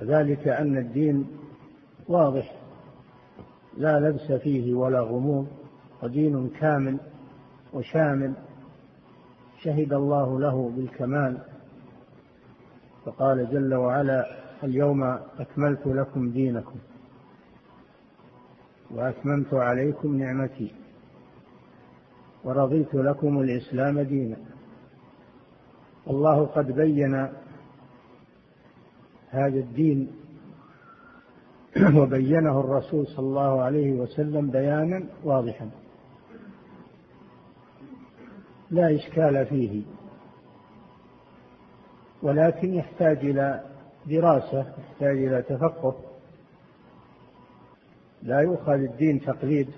ذلك أن الدين واضح لا لبس فيه ولا غموض ودين كامل وشامل شهد الله له بالكمال. فقال جل وعلا اليوم أكملت لكم دينكم وأتممت عليكم نعمتي ورضيت لكم الإسلام دينا. الله قد بين هذا الدين وبينه الرسول صلى الله عليه وسلم بيانا واضحا. لا إشكال فيه. ولكن يحتاج إلى دراسة يحتاج إلى تفقه. لا يؤخذ الدين تقليد.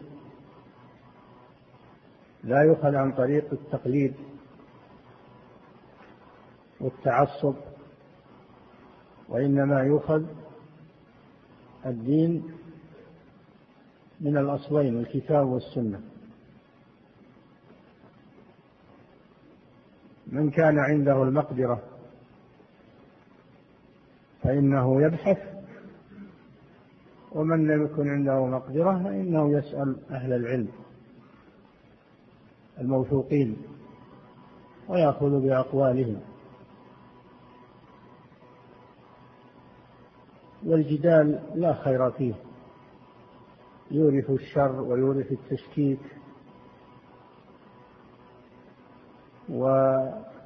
لا يؤخذ عن طريق التقليد والتعصب. وإنما يؤخذ الدين من الأصلين الكتاب والسنة. من كان عنده المقدرة فإنه يبحث ومن لم يكن عنده مقدرة فإنه يسأل أهل العلم الموثوقين ويأخذ بأقوالهم. والجدال لا خير فيه. يورث الشر ويورث التشكيك.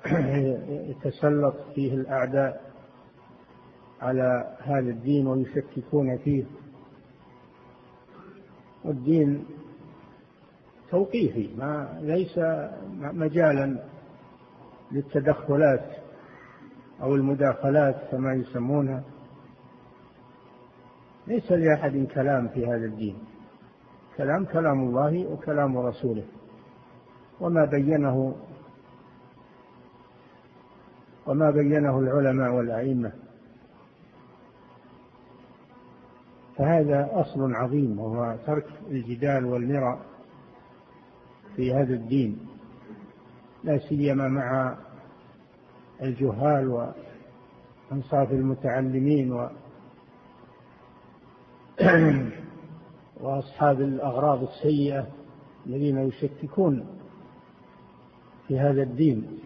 ويتسلط فيه الأعداء على هذا الدين ويشككون فيه. والدين توقيفي ما ليس مجالا للتدخلات أو المداخلات كما يسمونها. ليس لأحد كلام في هذا الدين. كلام كلام الله وكلام رسوله. وما بينه وما بينه العلماء والأئمة. فهذا أصل عظيم وهو ترك الجدال والمراء في هذا الدين. لا سيما مع الجهال وأنصاف المتعلمين و وأصحاب الأغراض السيئة الذين يشككون في هذا الدين.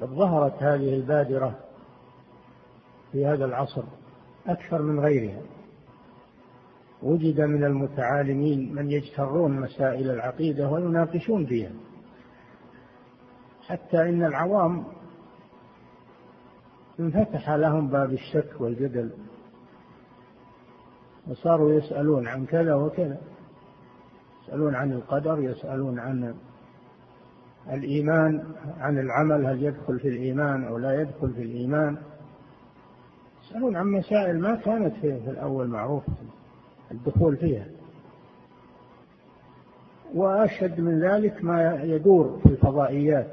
قد ظهرت هذه البادرة في هذا العصر أكثر من غيرها. وجد من المتعالمين من يجترون مسائل العقيدة ويناقشون فيها. حتى إن العوام انفتح لهم باب الشك والجدل. وصاروا يسألون عن كذا وكذا. يسألون عن القدر يسألون عن الإيمان عن العمل هل يدخل في الإيمان أو لا يدخل في الإيمان. يسألون عن مسائل ما كانت في الأول معروفة الدخول فيها. وأشد من ذلك ما يدور في الفضائيات.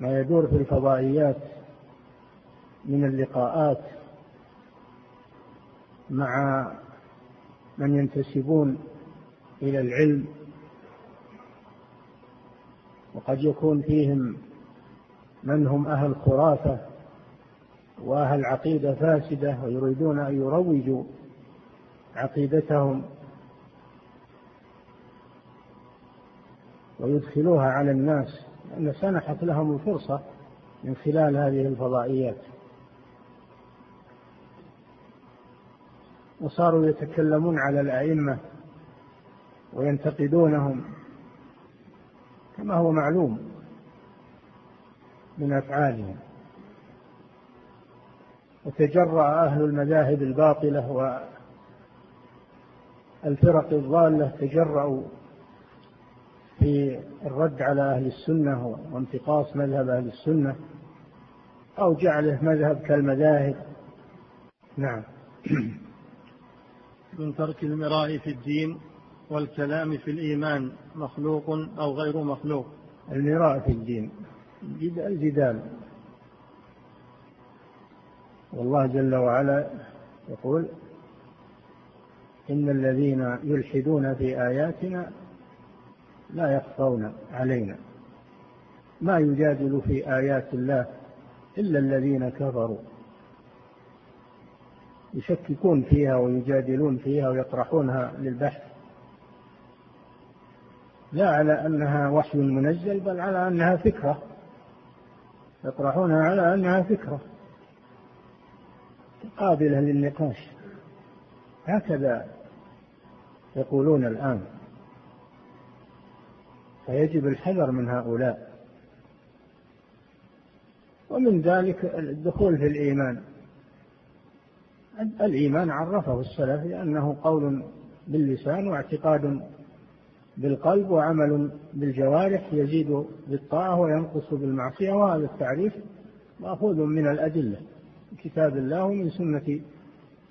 ما يدور في الفضائيات من اللقاءات. مع من ينتسبون إلى العلم وقد يكون فيهم من هم أهل خرافة وأهل عقيدة فاسدة ويريدون أن يروجوا عقيدتهم ويدخلوها على الناس لأن سنحت لهم الفرصة من خلال هذه الفضائيات. وصاروا يتكلمون على الأئمة وينتقدونهم كما هو معلوم من أفعالهم. وتجرأ أهل المذاهب الباطلة والفرق الضالة تجرأوا في الرد على أهل السنة وانتقاص مذهب أهل السنة أو جعله مذهب كالمذاهب. نعم. من ترك المراء في الدين والكلام في الإيمان مخلوق أو غير مخلوق. المراء في الدين. الجدال. والله جل وعلا يقول إن الذين يلحدون في آياتنا لا يخفون علينا. ما يجادل في آيات الله إلا الذين كفروا. يشككون فيها ويجادلون فيها ويطرحونها للبحث. لا على أنها وحي منزل بل على أنها فكرة. يطرحونها على أنها فكرة قابلة للنقاش. هكذا يقولون الآن. فيجب الحذر من هؤلاء. ومن ذلك الدخول في الإيمان. الإيمان عرفه السلف لأنه قول باللسان واعتقاد بالقلب وعمل بالجوارح يزيد بالطاعة وينقص بالمعصية وهذا التعريف مأخوذ من الأدلة كتاب الله ومن سنة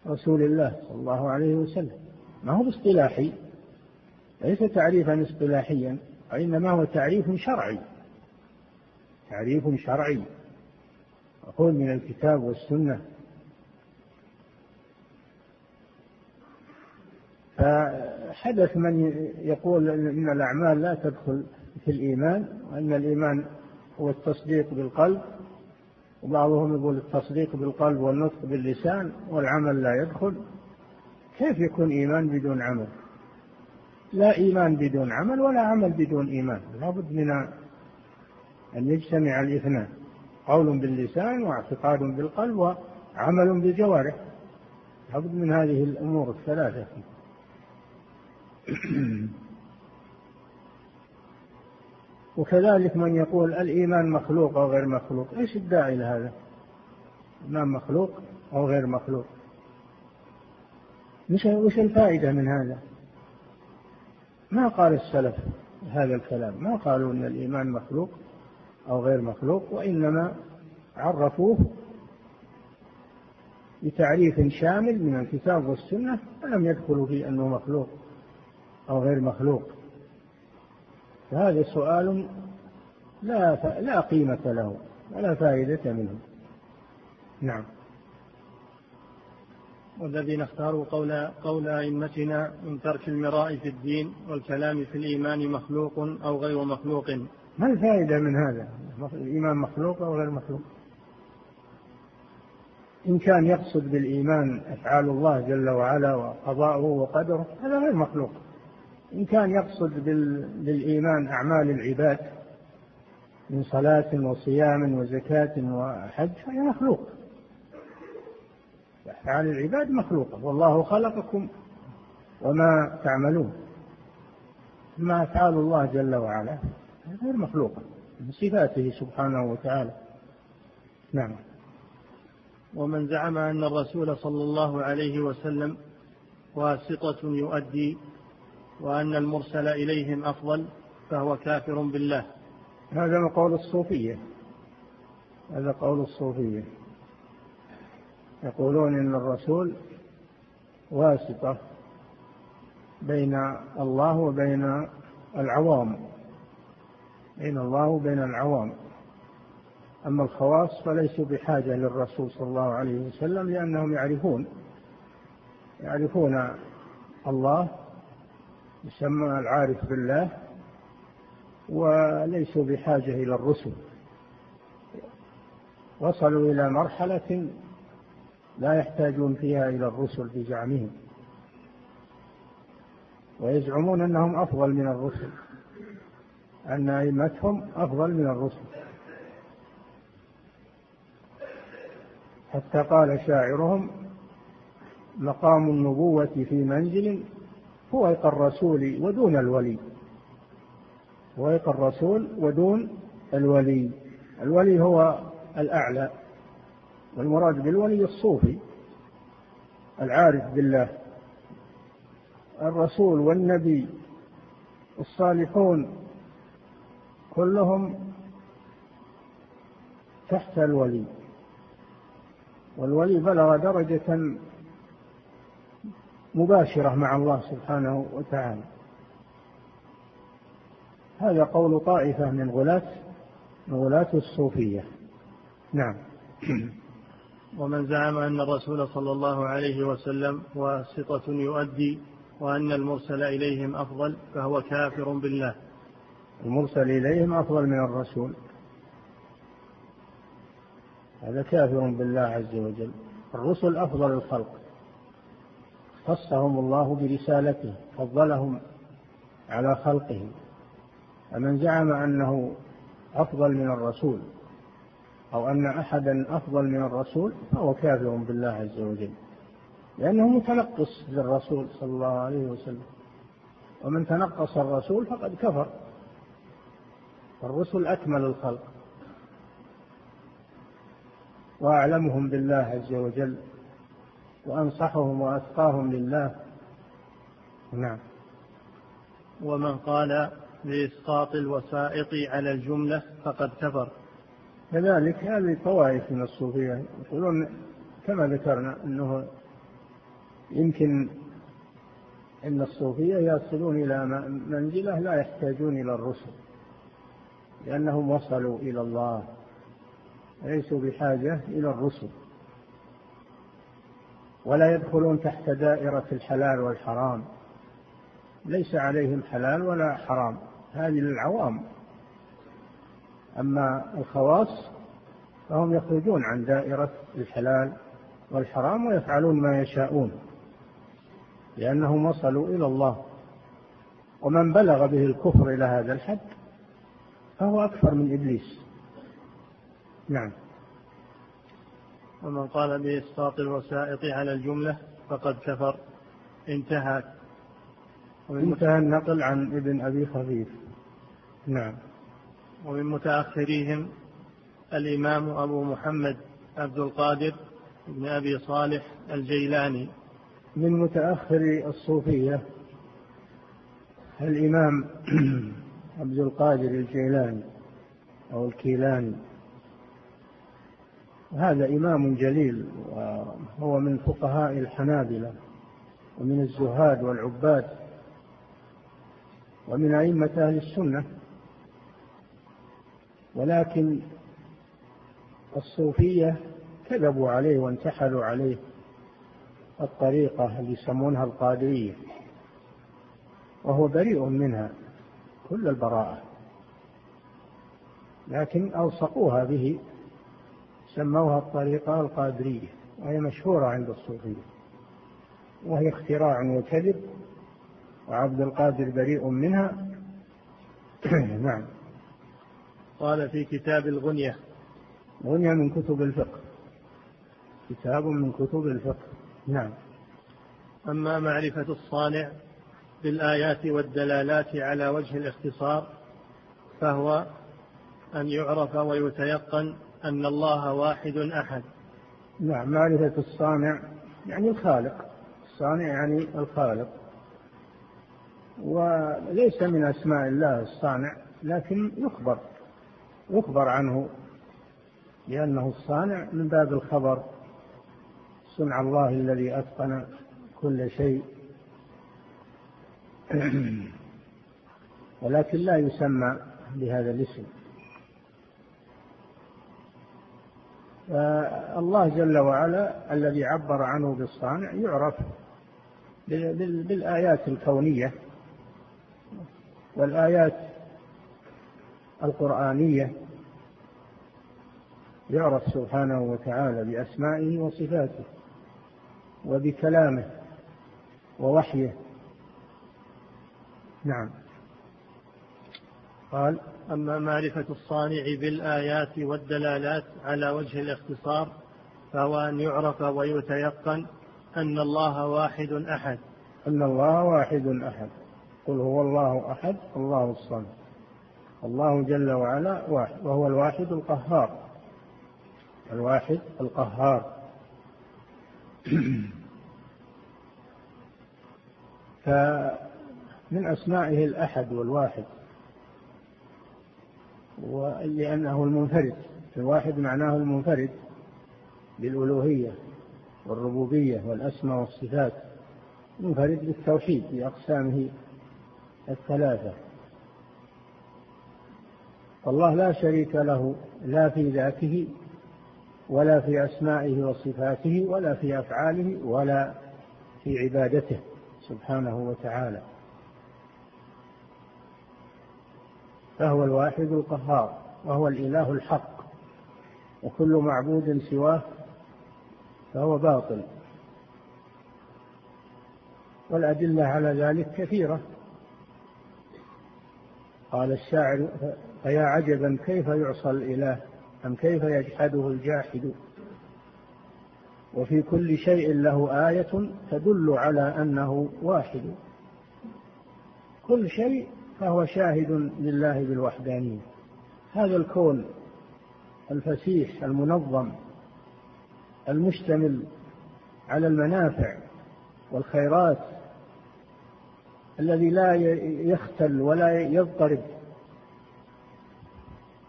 رسول الله صلى الله عليه وسلم. ما هو باصطلاحي؟ ليس تعريفا اصطلاحيا وإنما هو تعريف شرعي. تعريف شرعي. مأخوذ من الكتاب والسنة. فحدث من يقول إن الأعمال لا تدخل في الإيمان وإن الإيمان هو التصديق بالقلب وبعضهم يقول التصديق بالقلب والنطق باللسان والعمل لا يدخل. كيف يكون إيمان بدون عمل؟ لا إيمان بدون عمل ولا عمل بدون إيمان. لابد من أن يجتمع الاثنان قول باللسان واعتقاد بالقلب وعمل بالجوارح لابد من هذه الأمور الثلاثة. وكذلك من يقول الإيمان مخلوق أو غير مخلوق. إيش الداعي لهذا؟ الإيمان مخلوق أو غير مخلوق؟ وش الفائدة من هذا؟ ما قال السلف هذا الكلام. ما قالوا أن الإيمان مخلوق أو غير مخلوق وإنما عرفوه بتعريف شامل من الكتاب والسنة فلم يدخلوا في أنه مخلوق؟ أو غير مخلوق. فهذا سؤال لا لا قيمة له ولا فائدة منه. نعم. والذين اختاروا قول قول أئمتنا من ترك المراء في الدين والكلام في الإيمان مخلوق أو غير مخلوق. ما الفائدة من هذا؟ الإيمان مخلوق أو غير مخلوق؟ إن كان يقصد بالإيمان أفعال الله جل وعلا وقضاؤه وقدره هذا غير مخلوق. إن كان يقصد بالإيمان أعمال العباد من صلاة وصيام وزكاة وحج فهي مخلوق. أفعال العباد مخلوقة. والله خلقكم وما تعملون. أما أفعال الله جل وعلا غير مخلوقة من صفاته سبحانه وتعالى. نعم. ومن زعم أن الرسول صلى الله عليه وسلم واسطة يؤدي وأن المرسل إليهم أفضل فهو كافر بالله. هذا قول الصوفية. هذا قول الصوفية. يقولون إن الرسول واسطة بين الله وبين العوام. بين الله وبين العوام. أما الخواص فليسوا بحاجة للرسول صلى الله عليه وسلم لأنهم يعرفون يعرفون الله يسمى العارف بالله وليسوا بحاجة إلى الرسل. وصلوا إلى مرحلة لا يحتاجون فيها إلى الرسل بزعمهم. ويزعمون أنهم أفضل من الرسل أن أئمتهم أفضل من الرسل. حتى قال شاعرهم مقام النبوة في منزل فوق الرسول ودون الولي. فوق الرسول ودون الولي. الولي هو الأعلى. والمراد بالولي الصوفي العارف بالله. الرسول والنبي الصالحون كلهم تحت الولي. والولي بلغ درجة مباشرة مع الله سبحانه وتعالى. هذا قول طائفة من غلاة من غلاة الصوفية. نعم. ومن زعم أن الرسول صلى الله عليه وسلم واسطة يؤدي وأن المرسل إليهم أفضل فهو كافر بالله. المرسل إليهم أفضل من الرسول. هذا كافر بالله عز وجل. الرسل أفضل الخلق. خصهم الله برسالته فضلهم على خلقه فمن زعم أنه أفضل من الرسول أو أن أحدا أفضل من الرسول فهو كافر بالله عز وجل لأنه متنقص للرسول صلى الله عليه وسلم. ومن تنقص الرسول فقد كفر. الرسل أكمل الخلق. وأعلمهم بالله عز وجل. وأنصحهم وأتقاهم لله. نعم. ومن قال بإسقاط الوسائط على الجملة فقد كفر. كذلك هذه طوائف من الصوفية. يقولون كما ذكرنا أنه يمكن أن الصوفية يصلون إلى منزلة لا يحتاجون إلى الرسل لأنهم وصلوا إلى الله ليسوا بحاجة إلى الرسل. ولا يدخلون تحت دائرة الحلال والحرام. ليس عليهم حلال ولا حرام هذه للعوام. أما الخواص فهم يخرجون عن دائرة الحلال والحرام ويفعلون ما يشاءون لأنهم وصلوا إلى الله. ومن بلغ به الكفر إلى هذا الحد فهو أكثر من إبليس. نعم. ومن قال بإسقاط الوسائط على الجملة فقد كفر. انتهى انتهى النقل عن ابن أبي خفيف نعم. ومن متأخريهم الإمام أبو محمد عبد القادر بن أبي صالح الجيلاني. من متأخر الصوفية الإمام عبد القادر الجيلاني أو الكيلاني. هذا إمام جليل وهو من فقهاء الحنابلة ومن الزهاد والعباد ومن أئمة أهل السنة. ولكن الصوفية كذبوا عليه وانتحلوا عليه الطريقة اللي يسمونها القادرية وهو بريء منها كل البراءة. لكن ألصقوها به سموها الطريقة القادرية وهي مشهورة عند الصوفية وهي اختراع وكذب وعبد القادر بريء منها. نعم. قال في كتاب الغنية. غنية من كتب الفقه. كتاب من كتب الفقه. نعم. أما معرفة الصانع بالآيات والدلالات على وجه الاختصار فهو أن يعرف ويتيقن أن الله واحد أحد. نعم معرفة الصانع يعني الخالق. الصانع يعني الخالق. وليس من أسماء الله الصانع لكن يخبر يخبر عنه لأنه الصانع من باب الخبر. صنع الله الذي أتقن كل شيء. ولكن لا يسمى بهذا الاسم. فالله جل وعلا الذي عبر عنه بالصانع يعرف بالآيات الكونية والآيات القرآنية. يعرف سبحانه وتعالى بأسمائه وصفاته وبكلامه ووحيه. نعم. قال أما معرفة الصانع بالآيات والدلالات على وجه الاختصار فهو أن يعرف ويتيقن أن الله واحد أحد. أن الله واحد أحد. قل هو الله أحد الله الصمد. الله جل وعلا واحد وهو الواحد القهار. الواحد القهار. فمن أسمائه الأحد والواحد. ولأنه المنفرد. الواحد معناه المنفرد بالألوهية والربوبية والأسماء والصفات. منفرد بالتوحيد في أقسامه الثلاثة. فالله لا شريك له لا في ذاته ولا في أسمائه وصفاته ولا في أفعاله ولا في عبادته سبحانه وتعالى. فهو الواحد القهار وهو الإله الحق وكل معبود سواه فهو باطل. والأدلة على ذلك كثيرة. قال الشاعر فيا عجبا كيف يعصى الإله أم كيف يجحده الجاحد؟ وفي كل شيء له آية تدل على أنه واحد. كل شيء فهو شاهد لله بالوحدانية. هذا الكون الفسيح المنظم المشتمل على المنافع والخيرات الذي لا يختل ولا يضطرب.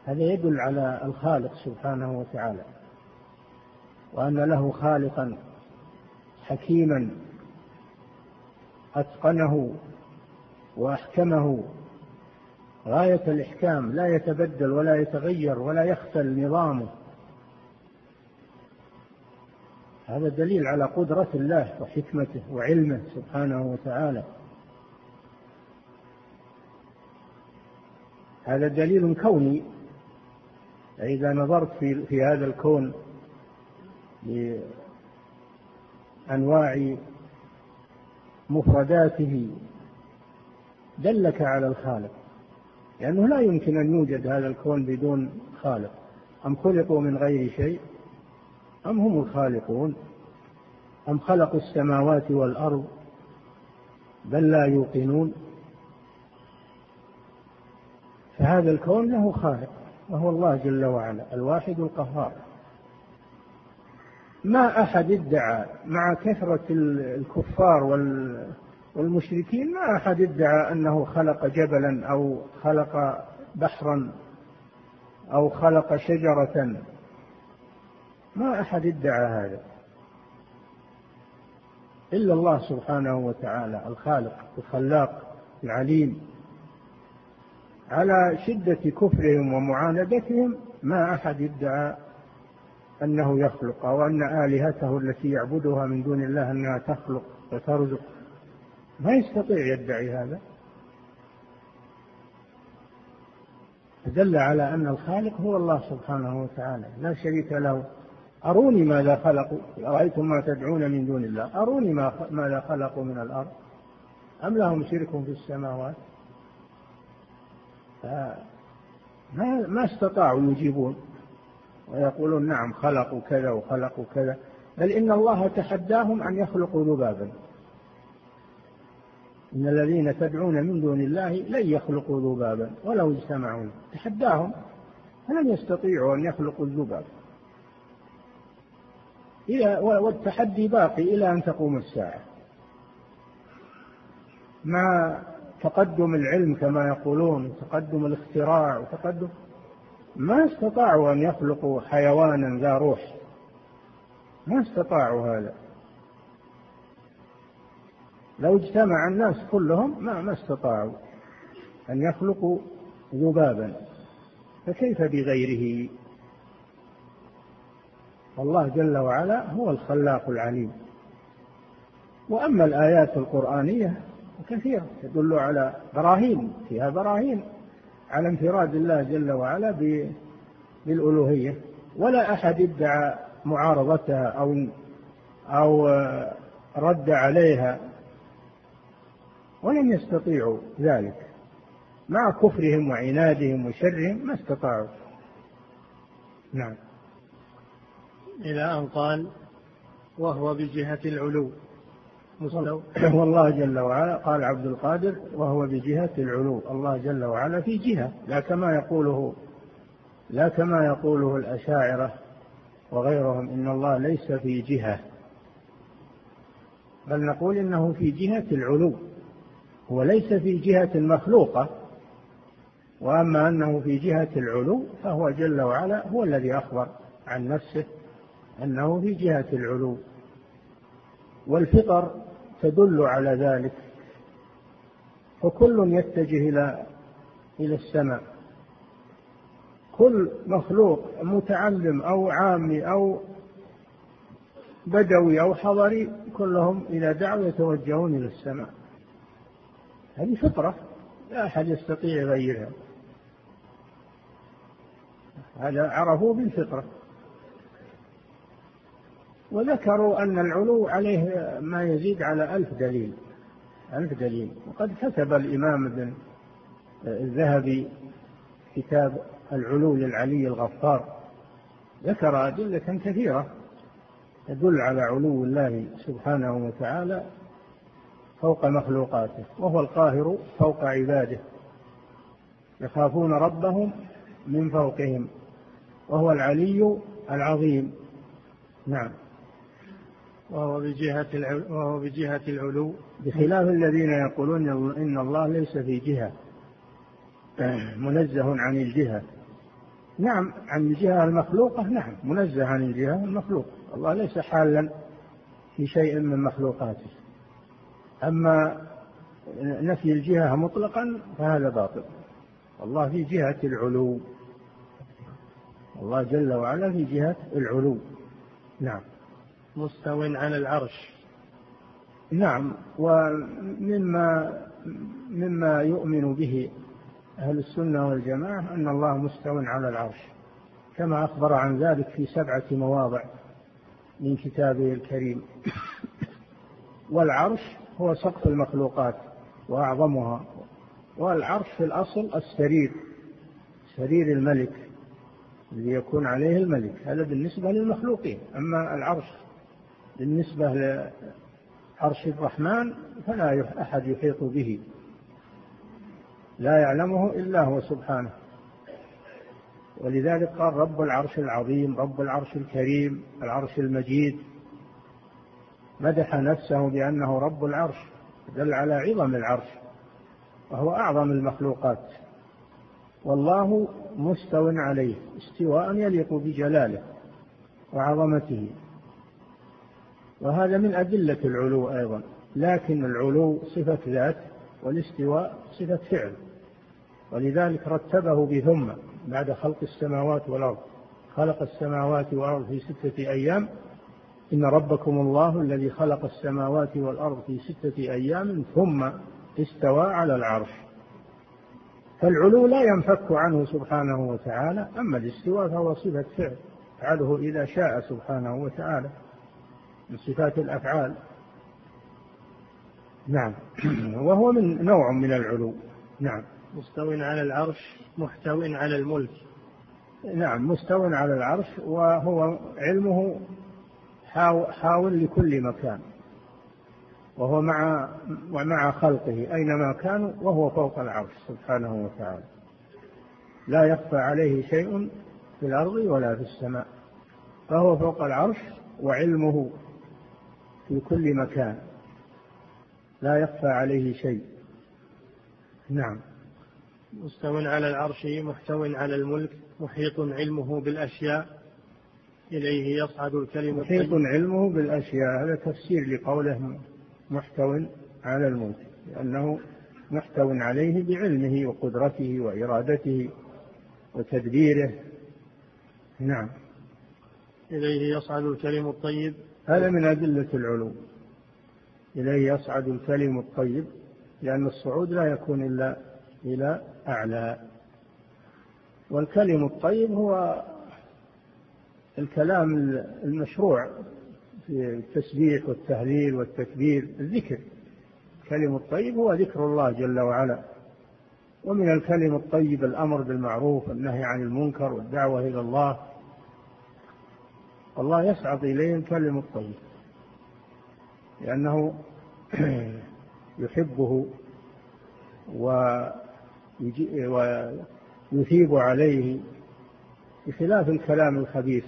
هذا يدل على الخالق سبحانه وتعالى وأن له خالقا حكيما أتقنه وأحكمه. غاية الإحكام لا يتبدل ولا يتغير ولا يختل نظامه. هذا دليل على قدرة الله وحكمته وعلمه سبحانه وتعالى. هذا دليل كوني. إذا نظرت في في هذا الكون بأنواع مفرداته دلك على الخالق. لأنه لا يمكن أن يوجد هذا الكون بدون خالق. أم خلقوا من غير شيء؟ أم هم الخالقون؟ أم خلقوا السماوات والأرض بل لا يوقنون؟ فهذا الكون له خالق وهو الله جل وعلا الواحد القهار. ما أحد ادعى مع كثرة الكفار والمشركين ما أحد ادعى أنه خلق جبلا أو خلق بحرا أو خلق شجرة. ما أحد ادعى هذا إلا الله سبحانه وتعالى الخالق الخلاق العليم. على شدة كفرهم ومعاندتهم ما أحد ادعى أنه يخلق أو أن آلهته التي يعبدها من دون الله أنها تخلق وترزق. ما يستطيع يدعي هذا. دل على أن الخالق هو الله سبحانه وتعالى لا شريك له. أروني ماذا خلقوا؟ رأيتم ما تدعون من دون الله؟ أروني ما ماذا خلقوا من الأرض؟ أم لهم شرك في السماوات؟ ما ما استطاعوا يجيبون ويقولون نعم خلقوا كذا وخلقوا كذا بل إن الله تحداهم أن يخلقوا ذبابا. إن الذين تدعون من دون الله لن يخلقوا ذبابا ولو اجتمعوا. تحداهم فلن يستطيعوا أن يخلقوا الذباب. إلى والتحدي باقي إلى أن تقوم الساعة. مع تقدم العلم كما يقولون تقدم الاختراع وتقدم ما استطاعوا أن يخلقوا حيوانا ذا روح. ما استطاعوا هذا. لو اجتمع الناس كلهم ما ما استطاعوا أن يخلقوا ذبابا. فكيف بغيره؟ الله جل وعلا هو الخلاق العليم. وأما الآيات القرآنية كثيرة تدل على براهين فيها براهين على انفراد الله جل وعلا بالألوهية. ولا أحد ادعى معارضتها أو أو رد عليها. ولم يستطيعوا ذلك. مع كفرهم وعنادهم وشرهم ما استطاعوا. نعم. إلى أن قال وهو بجهة العلو. مستوى. والله جل وعلا قال عبد القادر وهو بجهة العلو. الله جل وعلا في جهة. لا كما يقوله لا كما يقوله الأشاعرة وغيرهم إن الله ليس في جهة. بل نقول إنه في جهة العلو. هو ليس في جهة مخلوقة وأما أنه في جهة العلو فهو جل وعلا هو الذي أخبر عن نفسه أنه في جهة العلو. والفطر تدل على ذلك فكل يتجه إلى إلى السماء. كل مخلوق متعلم أو عامي أو بدوي أو حضري كلهم إذا دعوا يتوجهون إلى السماء. هذه فطرة لا أحد يستطيع يغيرها. هذا عرفوا بالفطرة. وذكروا أن العلو عليه ما يزيد على ألف دليل ألف دليل. وقد كتب الإمام ابن الذهبي كتاب العلو للعلي الغفار. ذكر أدلة كثيرة تدل على علو الله سبحانه وتعالى فوق مخلوقاته وهو القاهر فوق عباده. يخافون ربهم من فوقهم وهو العلي العظيم. نعم. وهو بجهة وهو بجهة العلو. بخلاف الذين يقولون إن الله ليس في جهة. منزه عن الجهة. نعم عن الجهة المخلوقة نعم. منزه عن الجهة المخلوقة. الله ليس حالا في شيء من مخلوقاته. أما نفي الجهة مطلقا فهذا باطل. الله في جهة العلو. الله جل وعلا في جهة العلو. نعم. مستو على العرش. نعم. ومما مما يؤمن به أهل السنة والجماعة أن الله مستو على العرش. كما أخبر عن ذلك في سبعة مواضع من كتابه الكريم. والعرش هو سقف المخلوقات وأعظمها والعرش في الأصل السرير سرير الملك الذي يكون عليه الملك هذا بالنسبة للمخلوقين. أما العرش بالنسبة لعرش الرحمن فلا أحد يحيط به لا يعلمه إلا هو سبحانه. ولذلك قال رب العرش العظيم رب العرش الكريم العرش المجيد. مدح نفسه بأنه رب العرش دل على عظم العرش وهو أعظم المخلوقات. والله مستو عليه استواء يليق بجلاله وعظمته. وهذا من أدلة العلو أيضا لكن العلو صفة ذات والاستواء صفة فعل. ولذلك رتبه بثم بعد خلق السماوات والأرض. خلق السماوات والأرض في ستة أيام إن ربكم الله الذي خلق السماوات والأرض في ستة أيام ثم استوى على العرش. فالعلو لا ينفك عنه سبحانه وتعالى أما الاستواء فهو صفة فعل يفعله إذا شاء سبحانه وتعالى من صفات الأفعال. نعم. وهو من نوع من العلو. نعم. مستو على العرش محتو على الملك. نعم مستو على العرش وهو علمه حاول لكل مكان. وهو مع ومع خلقه أينما كانوا وهو فوق العرش سبحانه وتعالى. لا يخفى عليه شيء في الأرض ولا في السماء. فهو فوق العرش وعلمه في كل مكان. لا يخفى عليه شيء. نعم. مستو على العرش محتو على الملك محيط علمه بالأشياء. إليه يصعد الكلم محيط علمه بالأشياء هذا تفسير لقوله محتو على الملك لأنه محتو عليه بعلمه وقدرته وإرادته وتدبيره. نعم. إليه يصعد الكلم الطيب. هذا من أدلة العلو إليه يصعد الكلم الطيب لأن الصعود لا يكون إلا إلى أعلى. والكلم الطيب هو الكلام المشروع في التسبيح والتهليل والتكبير الذكر. الكلم الطيب هو ذكر الله جل وعلا. ومن الكلم الطيب الأمر بالمعروف والنهي عن المنكر والدعوة إلى الله. الله يصعد إليه الكلم الطيب. لأنه يحبه ويثيب عليه بخلاف الكلام الخبيث.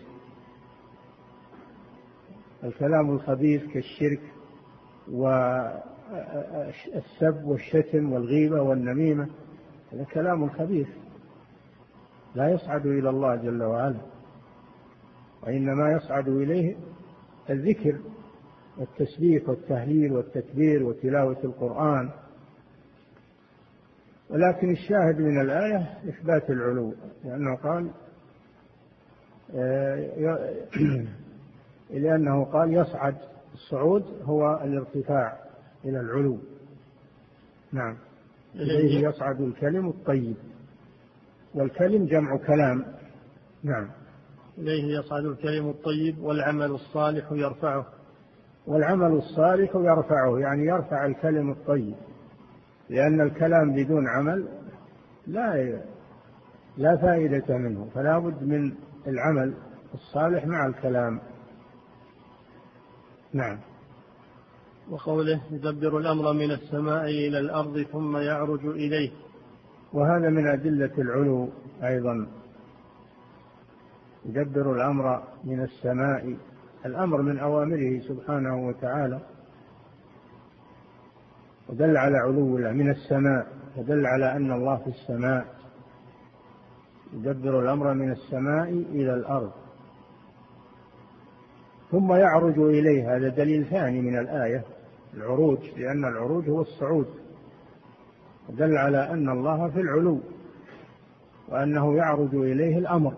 الكلام الخبيث كالشرك والسب والشتم والغيبة والنميمة هذا كلام خبيث. لا يصعد إلى الله جل وعلا وإنما يصعد إليه الذكر والتسبيح والتهليل والتكبير وتلاوة القرآن. ولكن الشاهد من الآية إثبات العلو لأنه قال آه، لأنه قال يصعد الصعود هو الارتفاع إلى العلو. نعم. إليه يصعد الكلم الطيب. والكلم جمع كلام. نعم. إليه يصعد الكلم الطيب والعمل الصالح يرفعه. والعمل الصالح يرفعه يعني يرفع الكلم الطيب. لأن الكلام بدون عمل لا لا فائدة منه فلا بد من العمل الصالح مع الكلام. نعم. وقوله يدبر الأمر من السماء إلى الأرض ثم يعرج إليه. وهذا من أدلة العلو أيضا. يدبر الأمر من السماء. الأمر من أوامره سبحانه وتعالى. ودل على علو الله من السماء. ودل على أن الله في السماء. يدبر الأمر من السماء إلى الأرض. ثم يعرج إليه هذا دليل ثاني من الآية العروج لأن العروج هو الصعود. دل على أن الله في العلو وأنه يعرج إليه الأمر.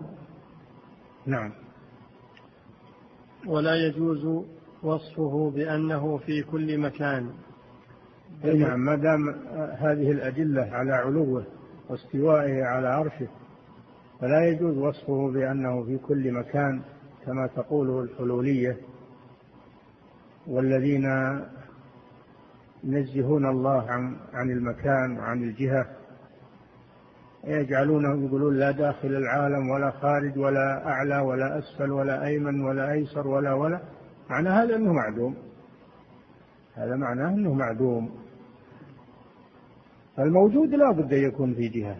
نعم. ولا يجوز وصفه بأنه في كل مكان. نعم ما دام هذه الأدلة على علوه واستوائه على عرشه فلا يجوز وصفه بأنه في كل مكان. كما تقوله الحلولية والذين ينزهون الله عن عن المكان وعن الجهة يجعلونه يقولون لا داخل العالم ولا خارج ولا أعلى ولا أسفل ولا أيمن ولا أيسر ولا ولا معنى هذا أنه معدوم. هذا معناه أنه معدوم. الموجود لا بد يكون في جهة.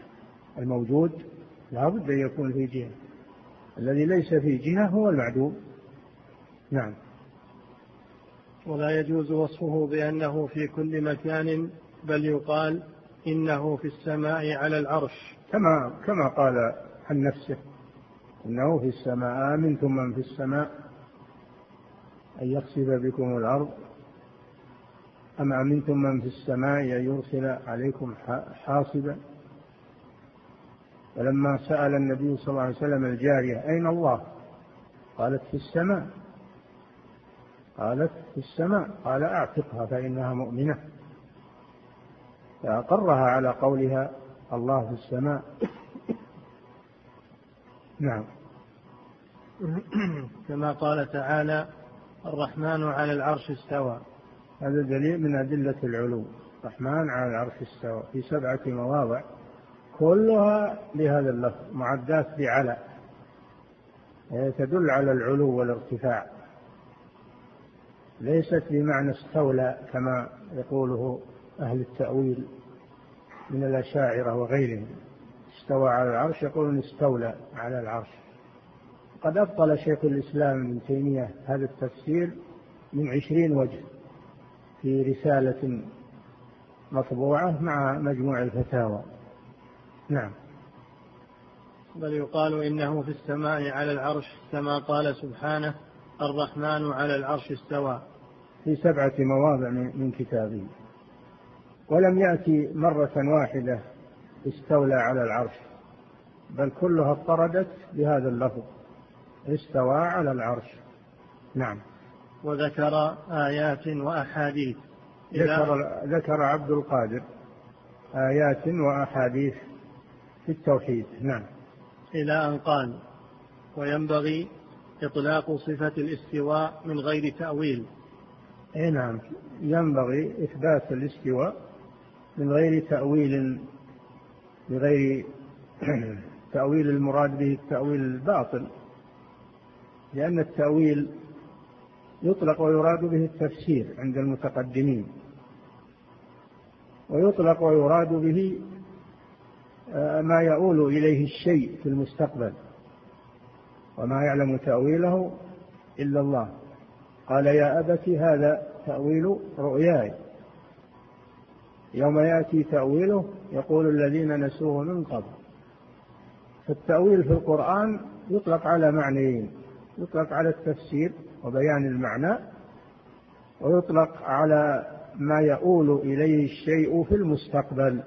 الموجود لا بد يكون في جهة. الذي ليس في جهة هو المعدوم. نعم. ولا يجوز وصفه بأنه في كل مكان بل يقال إنه في السماء على العرش. كما كما قال عن نفسه إنه في السماء آمنتم من في السماء أن يخسف بكم الأرض. أم أمنتم من في السماء أن يرسل عليكم حاصبا. فلما سأل النبي صلى الله عليه وسلم الجارية أين الله؟ قالت في السماء. قالت في السماء. قال أعتقها فإنها مؤمنة. فأقرها على قولها الله في السماء. نعم. كما قال تعالى الرحمن على العرش استوى. هذا دليل من أدلة العلو. الرحمن على العرش استوى في سبعة مواضع. كلها بهذا اللفظ معدات بعلى. تدل على العلو والارتفاع. ليست بمعنى استولى كما يقوله أهل التأويل من الأشاعرة وغيرهم. استوى على العرش يقولون استولى على العرش. قد أبطل شيخ الإسلام ابن تيمية هذا التفسير من عشرين وجه في رسالة مطبوعة مع مجموع الفتاوى. نعم. بل يقال إنه في السماء على العرش كما قال سبحانه الرحمن على العرش استوى. في سبعة مواضع من كتابه. ولم يأتي مرة واحدة استولى على العرش بل كلها اضطردت بهذا اللفظ استوى على العرش. نعم. وذكر آيات وأحاديث. ذكر, ذكر عبد القادر آيات وأحاديث في التوحيد. نعم. إلى أن قال وينبغي إطلاق صفة الاستواء من غير تأويل. أي نعم. ينبغي إثبات الاستواء من غير تأويل بغير تأويل المراد به التأويل الباطل. لأن التأويل يطلق ويراد به التفسير عند المتقدمين. ويطلق ويراد به ما يؤول إليه الشيء في المستقبل وما يعلم تأويله إلا الله. قال يا أبت هذا تأويل رؤياي. يوم يأتي تأويله يقول الذين نسوه من قبل. فالتأويل في القرآن يطلق على معنيين. يطلق على التفسير وبيان المعنى ويطلق على ما يؤول إليه الشيء في المستقبل.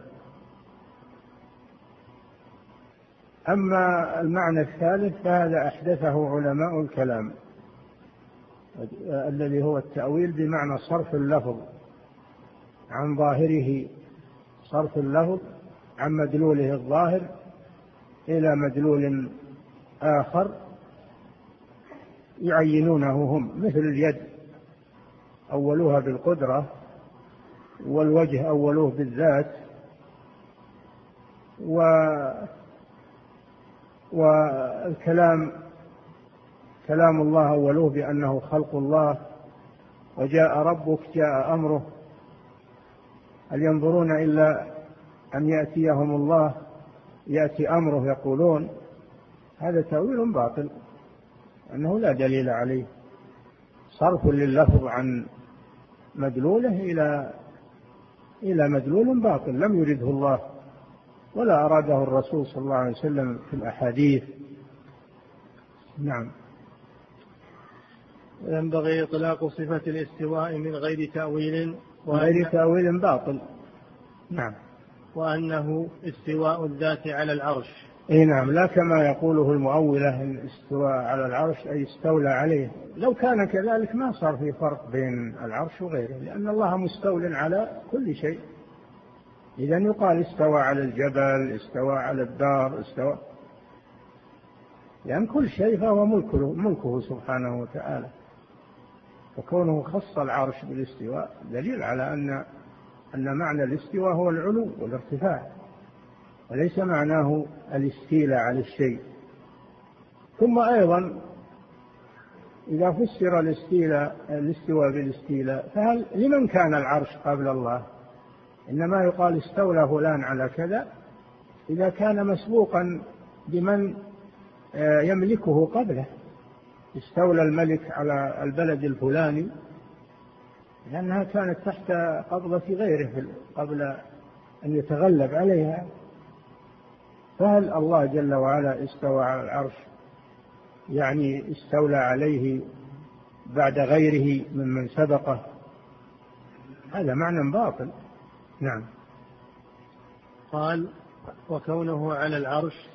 أما المعنى الثالث فهذا أحدثه علماء الكلام الذي هو التأويل بمعنى صرف اللفظ عن ظاهره صرف اللفظ عن مدلوله الظاهر إلى مدلول آخر يعينونه هم مثل اليد أولوها بالقدرة والوجه أولوه بالذات و والكلام كلام الله أولوه بأنه خلق الله وجاء ربك جاء أمره. هل ينظرون إلا أن يأتيهم الله؟ يأتي أمره يقولون. هذا تأويل باطل أنه لا دليل عليه. صرف لللفظ عن مدلوله إلى إلى مدلول باطل لم يرده الله. ولا أراده الرسول صلى الله عليه وسلم في الأحاديث. نعم. وينبغي إطلاق صفة الاستواء من غير تأويل من غير تأويل باطل. نعم. وأنه استواء الذات على العرش. إي نعم لا كما يقوله المؤولة الاستواء على العرش أي استولى عليه. لو كان كذلك ما صار في فرق بين العرش وغيره لأن الله مستول على كل شيء. إذا يقال استوى على الجبل استوى على الدار استوى. لأن كل شيء فهو ملكه, ملكه سبحانه وتعالى. وكونه خص العرش بالاستواء دليل على أن أن معنى الاستواء هو العلو والارتفاع. وليس معناه الاستيلاء على الشيء. ثم أيضا إذا فسر الاستيلاء الاستواء بالاستيلاء فهل لمن كان العرش قبل الله؟ إنما يقال استولى فلان على كذا إذا كان مسبوقا بمن آه، يملكه قبله. استولى الملك على البلد الفلاني لأنها كانت تحت قبضة غيره قبل أن يتغلب عليها. فهل الله جل وعلا استوى على العرش؟ يعني استولى عليه بعد غيره ممن سبقه؟ هذا معنى باطل. نعم. قال وكونه على العرش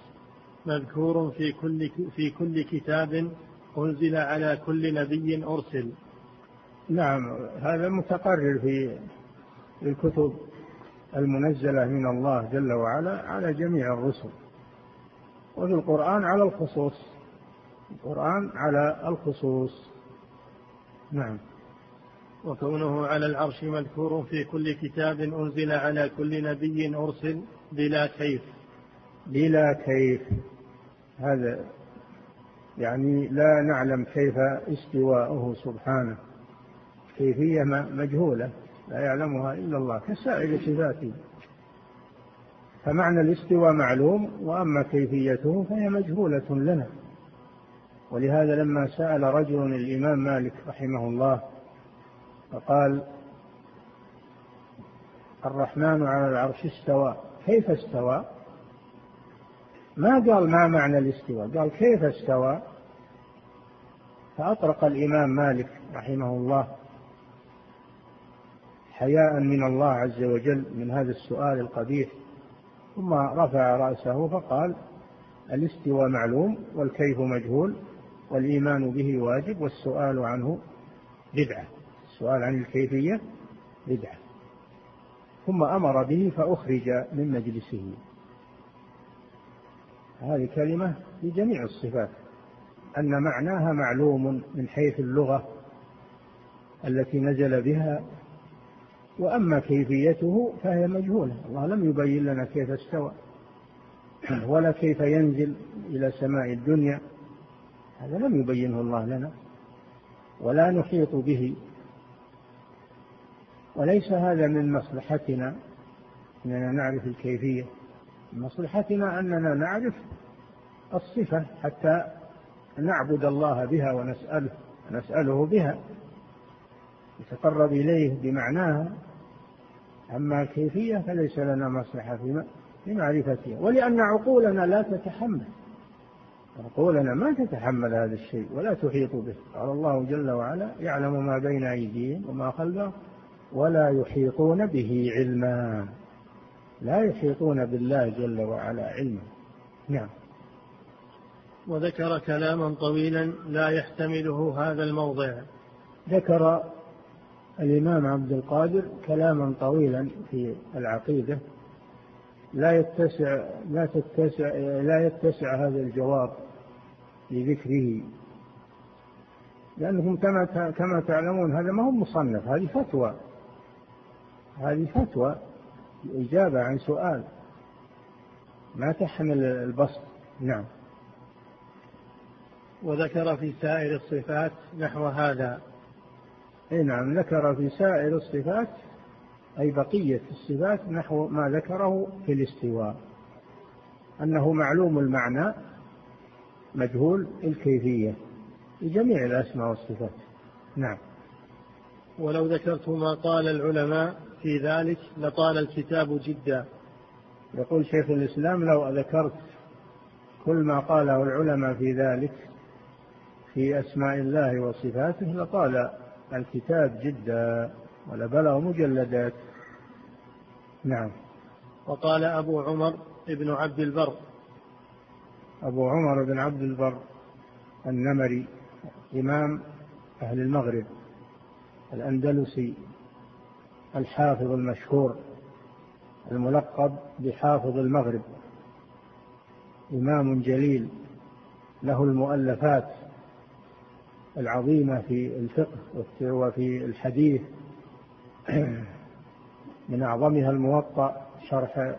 مذكور في كل في كل كتاب أنزل على كل نبي أرسل. نعم هذا متقرر في الكتب المنزلة من الله جل وعلا على جميع الرسل. وفي القرآن على الخصوص. القرآن على الخصوص. نعم. وكونه على العرش مذكور في كل كتاب أنزل على كل نبي أرسل بلا كيف. بلا كيف. هذا يعني لا نعلم كيف استواءه سبحانه. كيفية مجهولة. لا يعلمها إلا الله كسائر صفاته. فمعنى الاستواء معلوم وأما كيفيته فهي مجهولة لنا. ولهذا لما سأل رجل الإمام مالك رحمه الله فقال الرحمن على العرش استوى. كيف استوى؟ ما قال ما معنى الاستواء قال كيف استوى؟ فأطرق الإمام مالك رحمه الله حياء من الله عز وجل من هذا السؤال القبيح ثم رفع رأسه فقال الاستواء معلوم والكيف مجهول والإيمان به واجب والسؤال عنه بدعة. السؤال عن الكيفية بدعة. ثم أمر به فأخرج من مجلسه. هذه كلمة لجميع الصفات. أن معناها معلوم من حيث اللغة التي نزل بها وأما كيفيته فهي مجهولة. الله لم يبين لنا كيف استوى ولا كيف ينزل إلى سماء الدنيا. هذا لم يبينه الله لنا ولا نحيط به. وليس هذا من مصلحتنا أننا نعرف الكيفية. مصلحتنا أننا نعرف الصفة حتى نعبد الله بها ونسأله نسأله بها نتقرب إليه بمعناها. أما الكيفية فليس لنا مصلحة في معرفتها. ولأن عقولنا لا تتحمل. عقولنا ما تتحمل هذا الشيء ولا تحيط به. قال الله جل وعلا يعلم ما بين أيديهم وما خلفهم ولا يحيطون به علما. لا يحيطون بالله جل وعلا علما. نعم. وذكر كلاما طويلا لا يحتمله هذا الموضع. ذكر الإمام عبد القادر كلاما طويلا في العقيدة. لا يتسع لا تتسع لا يتسع هذا الجواب لذكره. لأنكم كما كما تعلمون هذا ما هو مصنف هذه فتوى. هذه فتوى إجابة عن سؤال. ما تحمل البسط؟ نعم. وذكر في سائر الصفات نحو هذا. أي نعم ذكر في سائر الصفات أي بقية الصفات نحو ما ذكره في الاستواء. أنه معلوم المعنى مجهول الكيفية. لجميع الأسماء والصفات. نعم. ولو ذكرت ما قال العلماء في ذلك لطال الكتاب جدا. يقول شيخ الإسلام لو ذكرت كل ما قاله العلماء في ذلك في أسماء الله وصفاته لطال الكتاب جدا ولبلغ مجلدات. نعم. وقال أبو عمر ابن عبد البر. أبو عمر بن عبد البر النمري إمام أهل المغرب الأندلسي. الحافظ المشهور الملقب بحافظ المغرب إمام جليل له المؤلفات العظيمة في الفقه وفي الحديث. من أعظمها الموطأ شرح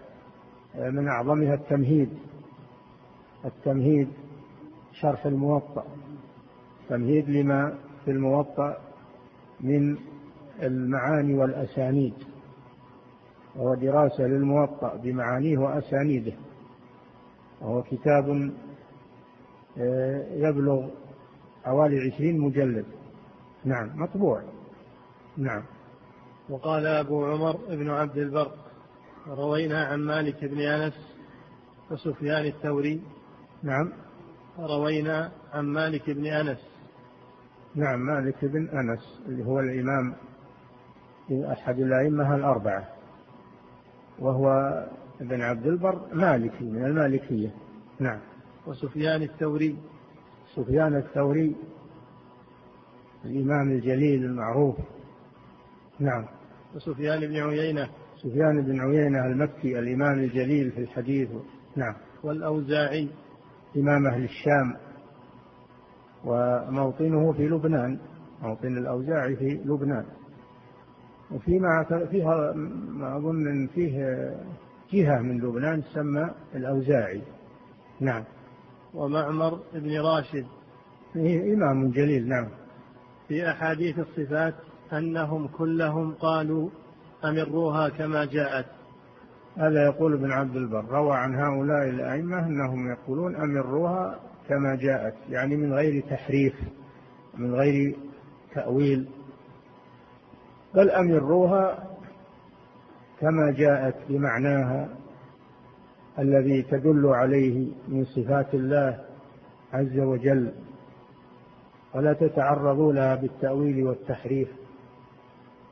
من أعظمها التمهيد. التمهيد شرح الموطأ. تمهيد لما في الموطأ من المعاني والأسانيد وهو دراسة للموطأ بمعانيه وأسانيده وهو كتاب آه، يبلغ حوالي عشرين مجلد. نعم مطبوع. نعم. وقال أبو عمر بن عبد البر روينا عن مالك بن أنس وسفيان الثوري. نعم. روينا عن مالك بن أنس. نعم مالك بن أنس اللي هو الإمام أحد الأئمة الأربعة وهو ابن عبد البر مالكي من المالكية. نعم. وسفيان الثوري. سفيان الثوري الإمام الجليل المعروف. نعم. وسفيان بن عيينة. سفيان بن عيينة المكي الإمام الجليل في الحديث. نعم. والأوزاعي. إمام أهل الشام. وموطنه في لبنان موطن الأوزاعي في لبنان. وفي مع فيها ما أظن أن فيه جهة من لبنان تسمى الأوزاعي. نعم. ومعمر بن راشد. إمام جليل نعم. في أحاديث الصفات أنهم كلهم قالوا أمروها كما جاءت. هذا يقول ابن عبد البر. روى عن هؤلاء الأئمة أنهم يقولون أمروها كما جاءت يعني من غير تحريف من غير تأويل. بل أمروها كما جاءت بمعناها الذي تدل عليه من صفات الله عز وجل ولا تتعرضوا لها بالتأويل والتحريف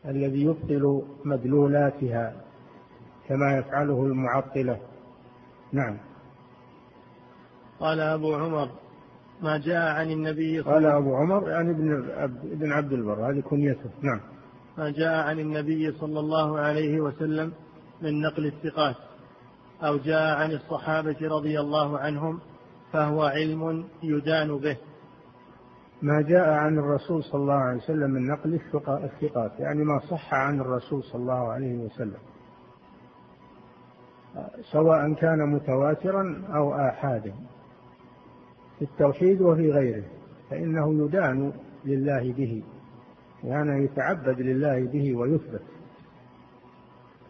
الذي يبطل مدلولاتها كما يفعله المعطلة. نعم. قال أبو عمر ما جاء عن النبي صلى قال أبو عمر يعني ابن ابن عبد البر هذه كنيته. نعم. ما جاء عن النبي صلى الله عليه وسلم من نقل الثقات أو جاء عن الصحابة رضي الله عنهم فهو علم يدان به. ما جاء عن الرسول صلى الله عليه وسلم من نقل الثقات يعني ما صح عن الرسول صلى الله عليه وسلم. سواء كان متواترا أو آحادا. في التوحيد وفي غيره فإنه يدان لله به. يعني يتعبد لله به ويثبت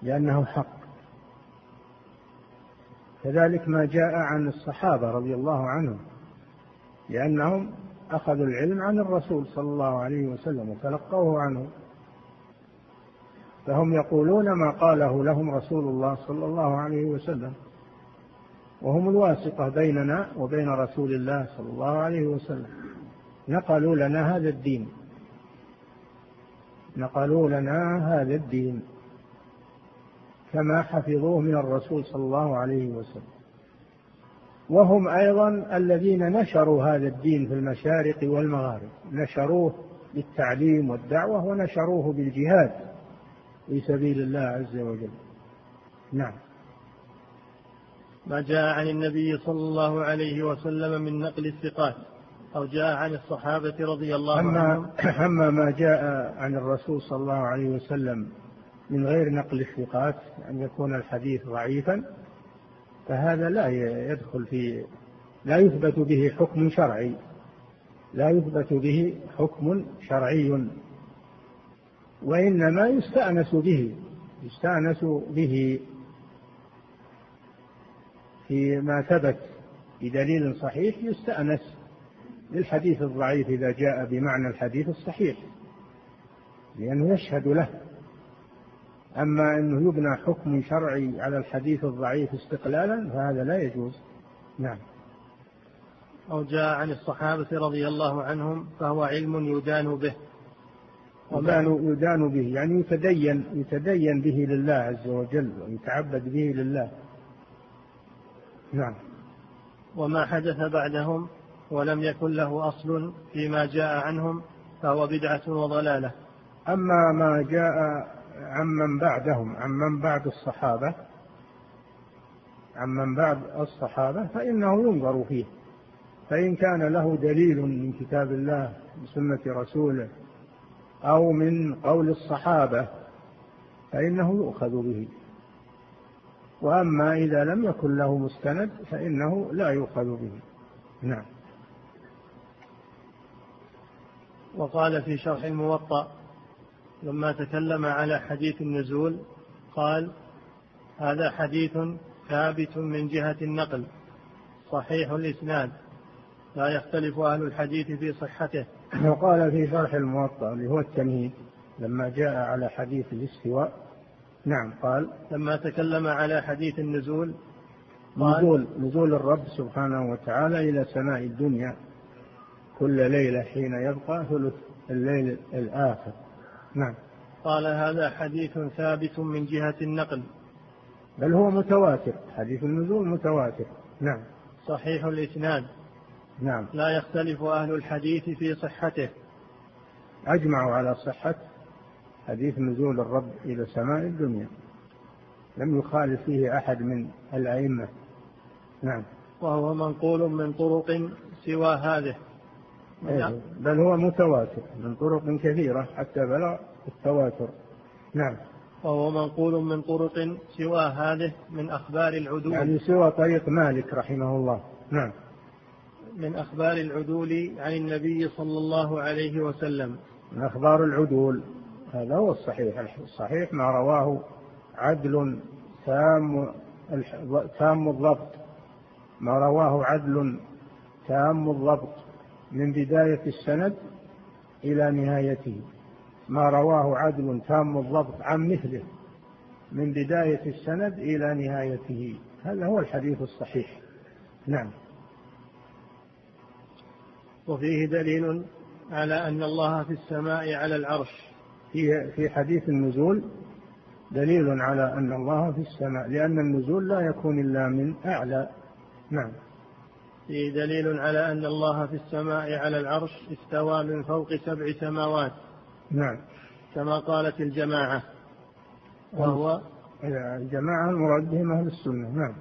لأنه حق. كذلك ما جاء عن الصحابة رضي الله عنهم لأنهم أخذوا العلم عن الرسول صلى الله عليه وسلم وتلقوه عنه. فهم يقولون ما قاله لهم رسول الله صلى الله عليه وسلم وهم الواسطة بيننا وبين رسول الله صلى الله عليه وسلم. نقلوا لنا هذا الدين. نقلوا لنا هذا الدين كما حفظوه من الرسول صلى الله عليه وسلم. وهم أيضا الذين نشروا هذا الدين في المشارق والمغارب. نشروه بالتعليم والدعوة ونشروه بالجهاد في سبيل الله عز وجل. نعم. ما جاء عن النبي صلى الله عليه وسلم من نقل الثقات. أو جاء عن الصحابة رضي الله أما عنهم. أما ما جاء عن الرسول صلى الله عليه وسلم من غير نقل الثقات أن يكون الحديث ضعيفا فهذا لا يدخل في لا يثبت به حكم شرعي. لا يثبت به حكم شرعي. وإنما يستأنس به يستأنس به فيما ثبت بدليل صحيح يستأنس للحديث الضعيف إذا جاء بمعنى الحديث الصحيح لأنه يشهد له. أما أنه يبنى حكم شرعي على الحديث الضعيف استقلالا فهذا لا يجوز. نعم. أو جاء عن الصحابة رضي الله عنهم فهو علم يدان به. يدان, يدان به يعني يتدين يتدين به لله عز وجل ويتعبد به لله. نعم. وما حدث بعدهم ولم يكن له أصل فيما جاء عنهم فهو بدعة وضلالة. أما ما جاء عمن بعدهم عمن بعد الصحابة عمن بعد الصحابة فإنه ينظر فيه. فإن كان له دليل من كتاب الله وسنة رسوله أو من قول الصحابة فإنه يؤخذ به. وأما إذا لم يكن له مستند فإنه لا يؤخذ به. نعم. وقال في شرح الموطأ لما تكلم على حديث النزول قال هذا حديث ثابت من جهة النقل صحيح الإسناد لا يختلف أهل الحديث في صحته. وقال في شرح الموطأ اللي هو التمهيد لما جاء على حديث الاستواء نعم قال لما تكلم على حديث النزول نزول نزول الرب سبحانه وتعالى إلى سماء الدنيا كل ليلة حين يبقى ثلث الليل الآخر. نعم. قال هذا حديث ثابت من جهة النقل. بل هو متواتر. حديث النزول متواتر. نعم. صحيح الإسناد. نعم. لا يختلف أهل الحديث في صحته. أجمعوا على صحة حديث نزول الرب إلى سماء الدنيا. لم يخالف فيه أحد من الأئمة. نعم. وهو منقول من طرق سوى هذه. إيه، بل هو متواتر من طرق كثيرة حتى بلغ التواتر. نعم. وهو منقول من طرق سوى هذه من أخبار العدول. يعني سوى طريق مالك رحمه الله. نعم. من أخبار العدول عن النبي صلى الله عليه وسلم. من أخبار العدول. هذا هو الصحيح. الصحيح ما رواه عدل تام تام الضبط. ما رواه عدل تام الضبط. من بداية السند إلى نهايته ما رواه عدل تام الضبط عن مثله من بداية السند إلى نهايته. هذا هو الحديث الصحيح. نعم. وفيه دليل على أن الله في السماء على العرش. في في حديث النزول دليل على أن الله في السماء لأن النزول لا يكون إلا من أعلى. نعم. فيه دليل على أن الله في السماء على العرش استوى من فوق سبع سماوات. نعم. كما قالت الجماعة. وهو الجماعة المراد بهم أهل السنة نعم.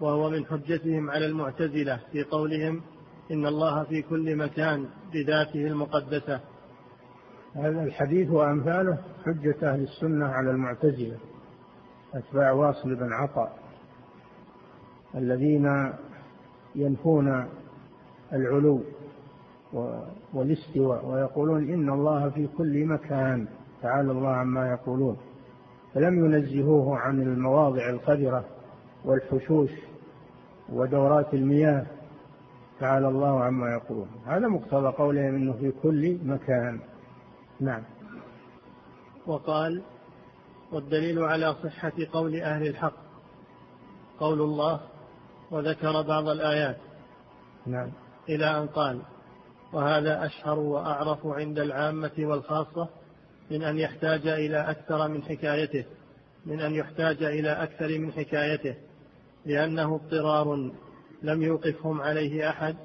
وهو من حجتهم على المعتزلة في قولهم إن الله في كل مكان بذاته المقدسة. هذا الحديث وأمثاله حجة أهل السنة على المعتزلة أتباع واصل بن عطاء الذين ينفون العلو والاستواء ويقولون إن الله في كل مكان تعالى الله عما يقولون. فلم ينزهوه عن المواضع القذرة والحشوش ودورات المياه تعالى الله عما يقولون. هذا مقتضى قولهم إنه في كل مكان. نعم. وقال والدليل على صحة قول أهل الحق قول الله وذكر بعض الآيات نعم. إلى أن قال وهذا أشهر وأعرف عند العامة والخاصة من أن يحتاج إلى أكثر من حكايته من أن يحتاج إلى أكثر من حكايته لأنه اضطرار لم يوقفهم عليه أحد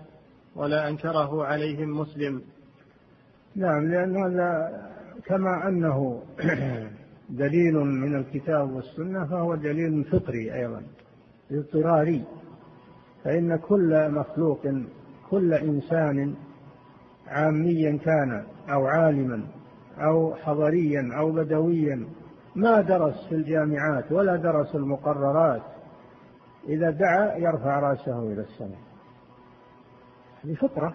ولا أنكره عليهم مسلم. نعم لأن هذا كما أنه دليل من الكتاب والسنة فهو دليل فطري أيضا اضطراري. فإن كل مخلوق كل إنسان عاميا كان أو عالما أو حضريا أو بدويا ما درس في الجامعات ولا درس المقررات إذا دعا يرفع رأسه إلى السماء. هذه فطرة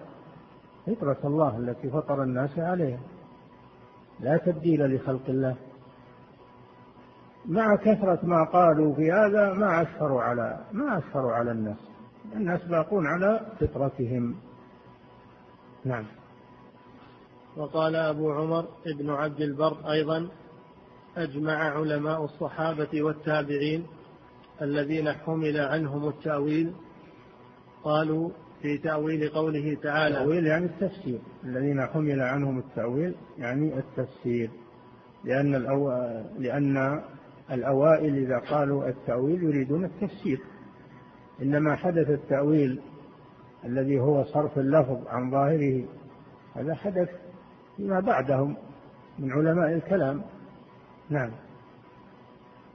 فطرة الله التي فطر الناس عليها. لا تبديل لخلق الله. مع كثرة ما قالوا في هذا ما أشفروا على ما أشفروا على الناس. الناس باقون على فطرتهم. نعم. وقال أبو عمر ابن عبد البر أيضا أجمع علماء الصحابة والتابعين الذين حمل عنهم التأويل قالوا في تأويل قوله تعالى التأويل يعني التفسير. الذين حمل عنهم التأويل يعني التفسير. لأن الأو... لأن الأوائل إذا قالوا التأويل يريدون التفسير. إنما حدث التأويل الذي هو صرف اللفظ عن ظاهره هذا حدث فيما بعدهم من علماء الكلام. نعم.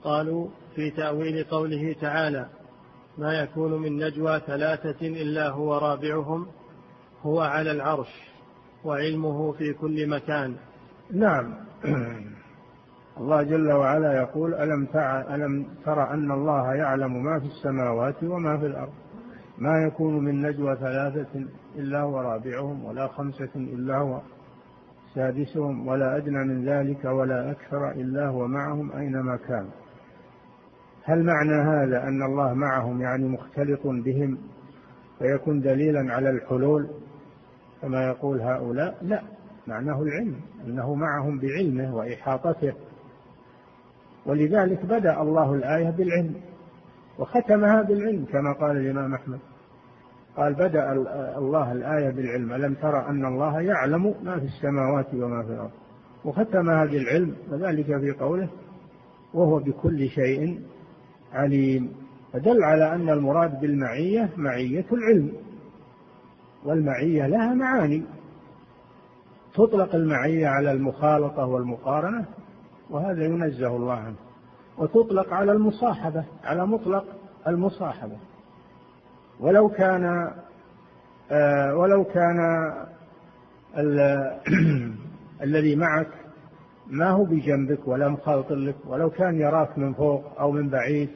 قالوا في تأويل قوله تعالى ما يكون من نجوى ثلاثة إلا هو رابعهم هو على العرش وعلمه في كل مكان. نعم. الله جل وعلا يقول ألم, تع... ألم تر أن الله يعلم ما في السماوات وما في الأرض؟ ما يكون من نجوى ثلاثة إلا هو رابعهم ولا خمسة إلا هو سادسهم ولا أدنى من ذلك ولا أكثر إلا هو معهم أينما كان. هل معنى هذا أن الله معهم يعني مختلط بهم فيكون دليلا على الحلول؟ كما يقول هؤلاء لا معناه العلم أنه معهم بعلمه وإحاطته. ولذلك بدأ الله الآية بالعلم وختمها بالعلم كما قال الإمام أحمد. قال بدأ الله الآية بالعلم ألم ترى أن الله يعلم ما في السماوات وما في الأرض؟ وختمها بالعلم وذلك في قوله وهو بكل شيء عليم. فدل على أن المراد بالمعية معية العلم والمعية لها معاني. تطلق المعية على المخالطة والمقارنة وهذا ينزه الله عنه. وتطلق على المصاحبة على مطلق المصاحبة. ولو كان آه ولو كان الذي معك ما هو بجنبك ولا مخالط لك ولو كان يراك من فوق أو من بعيد.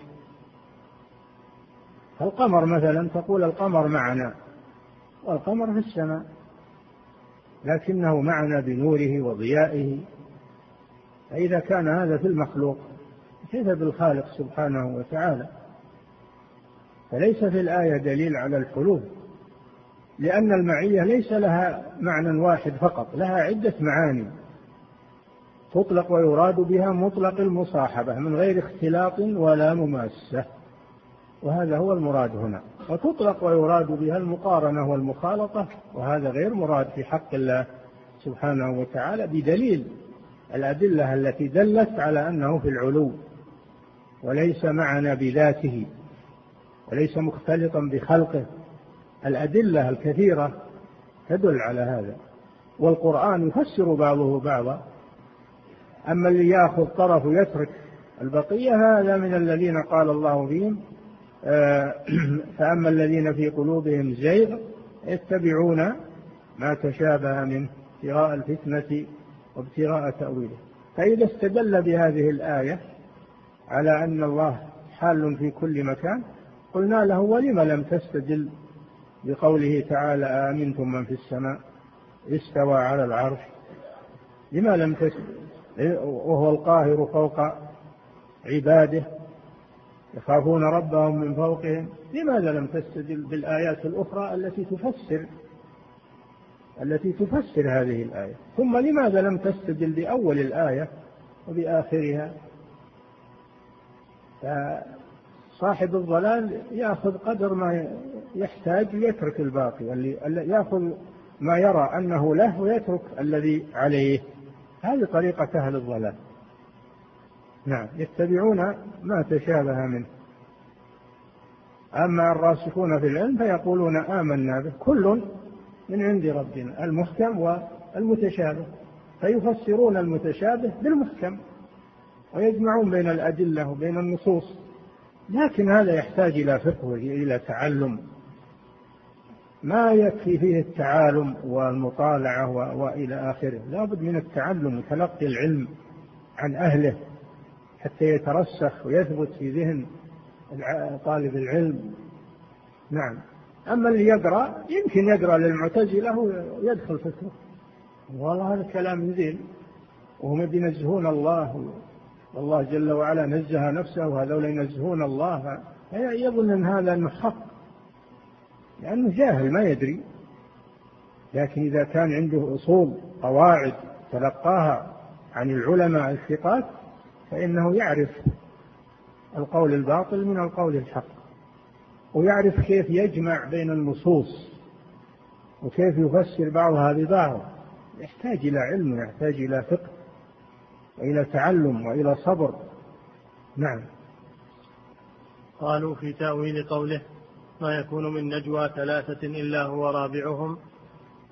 القمر مثلا تقول القمر معنا والقمر في السماء لكنه معنا بنوره وضيائه. فإذا كان هذا في المخلوق كيف بالخالق سبحانه وتعالى؟ فليس في الآية دليل على الحلول لأن المعية ليس لها معنى واحد فقط لها عدة معاني. تطلق ويراد بها مطلق المصاحبة من غير اختلاط ولا مماسة. وهذا هو المراد هنا. وتطلق ويراد بها المقارنة والمخالطة وهذا غير مراد في حق الله سبحانه وتعالى بدليل الأدلة التي دلت على أنه في العلو وليس معنا بذاته وليس مختلطا بخلقه. الأدلة الكثيرة تدل على هذا والقرآن يفسر بعضه بعضا. أما اللي يأخذ طرف ويترك البقية هذا من الذين قال الله فيهم آه، فأما الذين في قلوبهم زيغ يتبعون ما تشابه منه ابتغاء الفتنة وابتغاء تأويله. فإذا استدل بهذه الآية على أن الله حال في كل مكان قلنا له ولم لم تستدل بقوله تعالى آمنتم من في السماء استوى على العرش؟ لما لم تستدل وهو القاهر فوق عباده يخافون ربهم من فوقهم لماذا لم تستدل بالآيات الأخرى التي تفسر التي تفسر هذه الآية. ثم لماذا لم تستدل بأول الآية وبآخرها؟ فصاحب الضلال يأخذ قدر ما يحتاج ويترك الباقي يأخذ ما يرى أنه له ويترك الذي عليه. هذه طريقة أهل الضلال. نعم يتبعون ما تشابه منه. أما الراسخون في العلم فيقولون آمنا به. كل من عند ربنا المحكم والمتشابه. فيفسرون المتشابه بالمحكم ويجمعون بين الأدلة وبين النصوص. لكن هذا يحتاج إلى فقه وإلى تعلم. ما يكفي فيه التعالم والمطالعة وإلى آخره. لا بد من التعلم وتلقي العلم عن أهله حتى يترسخ ويثبت في ذهن طالب العلم. نعم. أما اللي يقرأ يمكن يقرأ للمعتزلة ويدخل فكره والله هذا كلام زين وهم ينزهون الله. والله جل وعلا نزه نفسه وهذول ينزهون الله. يظن أن هذا أنه حق. لأنه جاهل ما يدري. لكن إذا كان عنده أصول قواعد تلقاها عن العلماء الثقات فإنه يعرف القول الباطل من القول الحق. ويعرف كيف يجمع بين النصوص وكيف يفسر بعضها ببعض. يحتاج إلى علم ويحتاج إلى فقه وإلى تعلم وإلى صبر. نعم. قالوا في تأويل قوله ما يكون من نجوى ثلاثة إلا هو رابعهم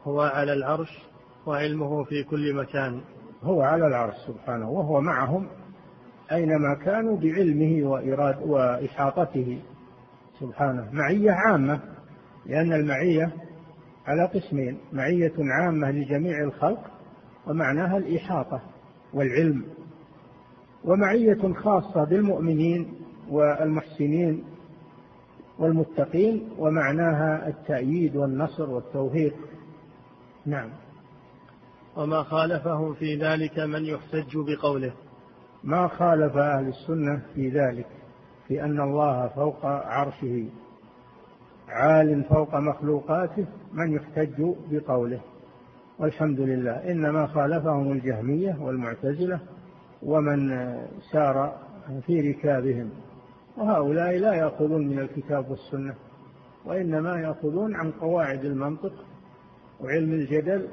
هو على العرش وعلمه في كل مكان. هو على العرش سبحانه وهو معهم أينما كانوا بعلمه وإراد وإحاطته. سبحانه. معية عامة لأن المعية على قسمين معية عامة لجميع الخلق ومعناها الإحاطة والعلم. ومعية خاصة بالمؤمنين والمحسنين والمتقين ومعناها التأييد والنصر والتوفيق نعم. وما خالفهم في ذلك من يحتج بقوله. ما خالف أهل السنة في ذلك. في أن الله فوق عرشه عال فوق مخلوقاته من يحتج بقوله. والحمد لله. إنما خالفهم الجهمية والمعتزلة ومن سار في ركابهم. وهؤلاء لا يأخذون من الكتاب والسنة وإنما يأخذون عن قواعد المنطق وعلم الجدل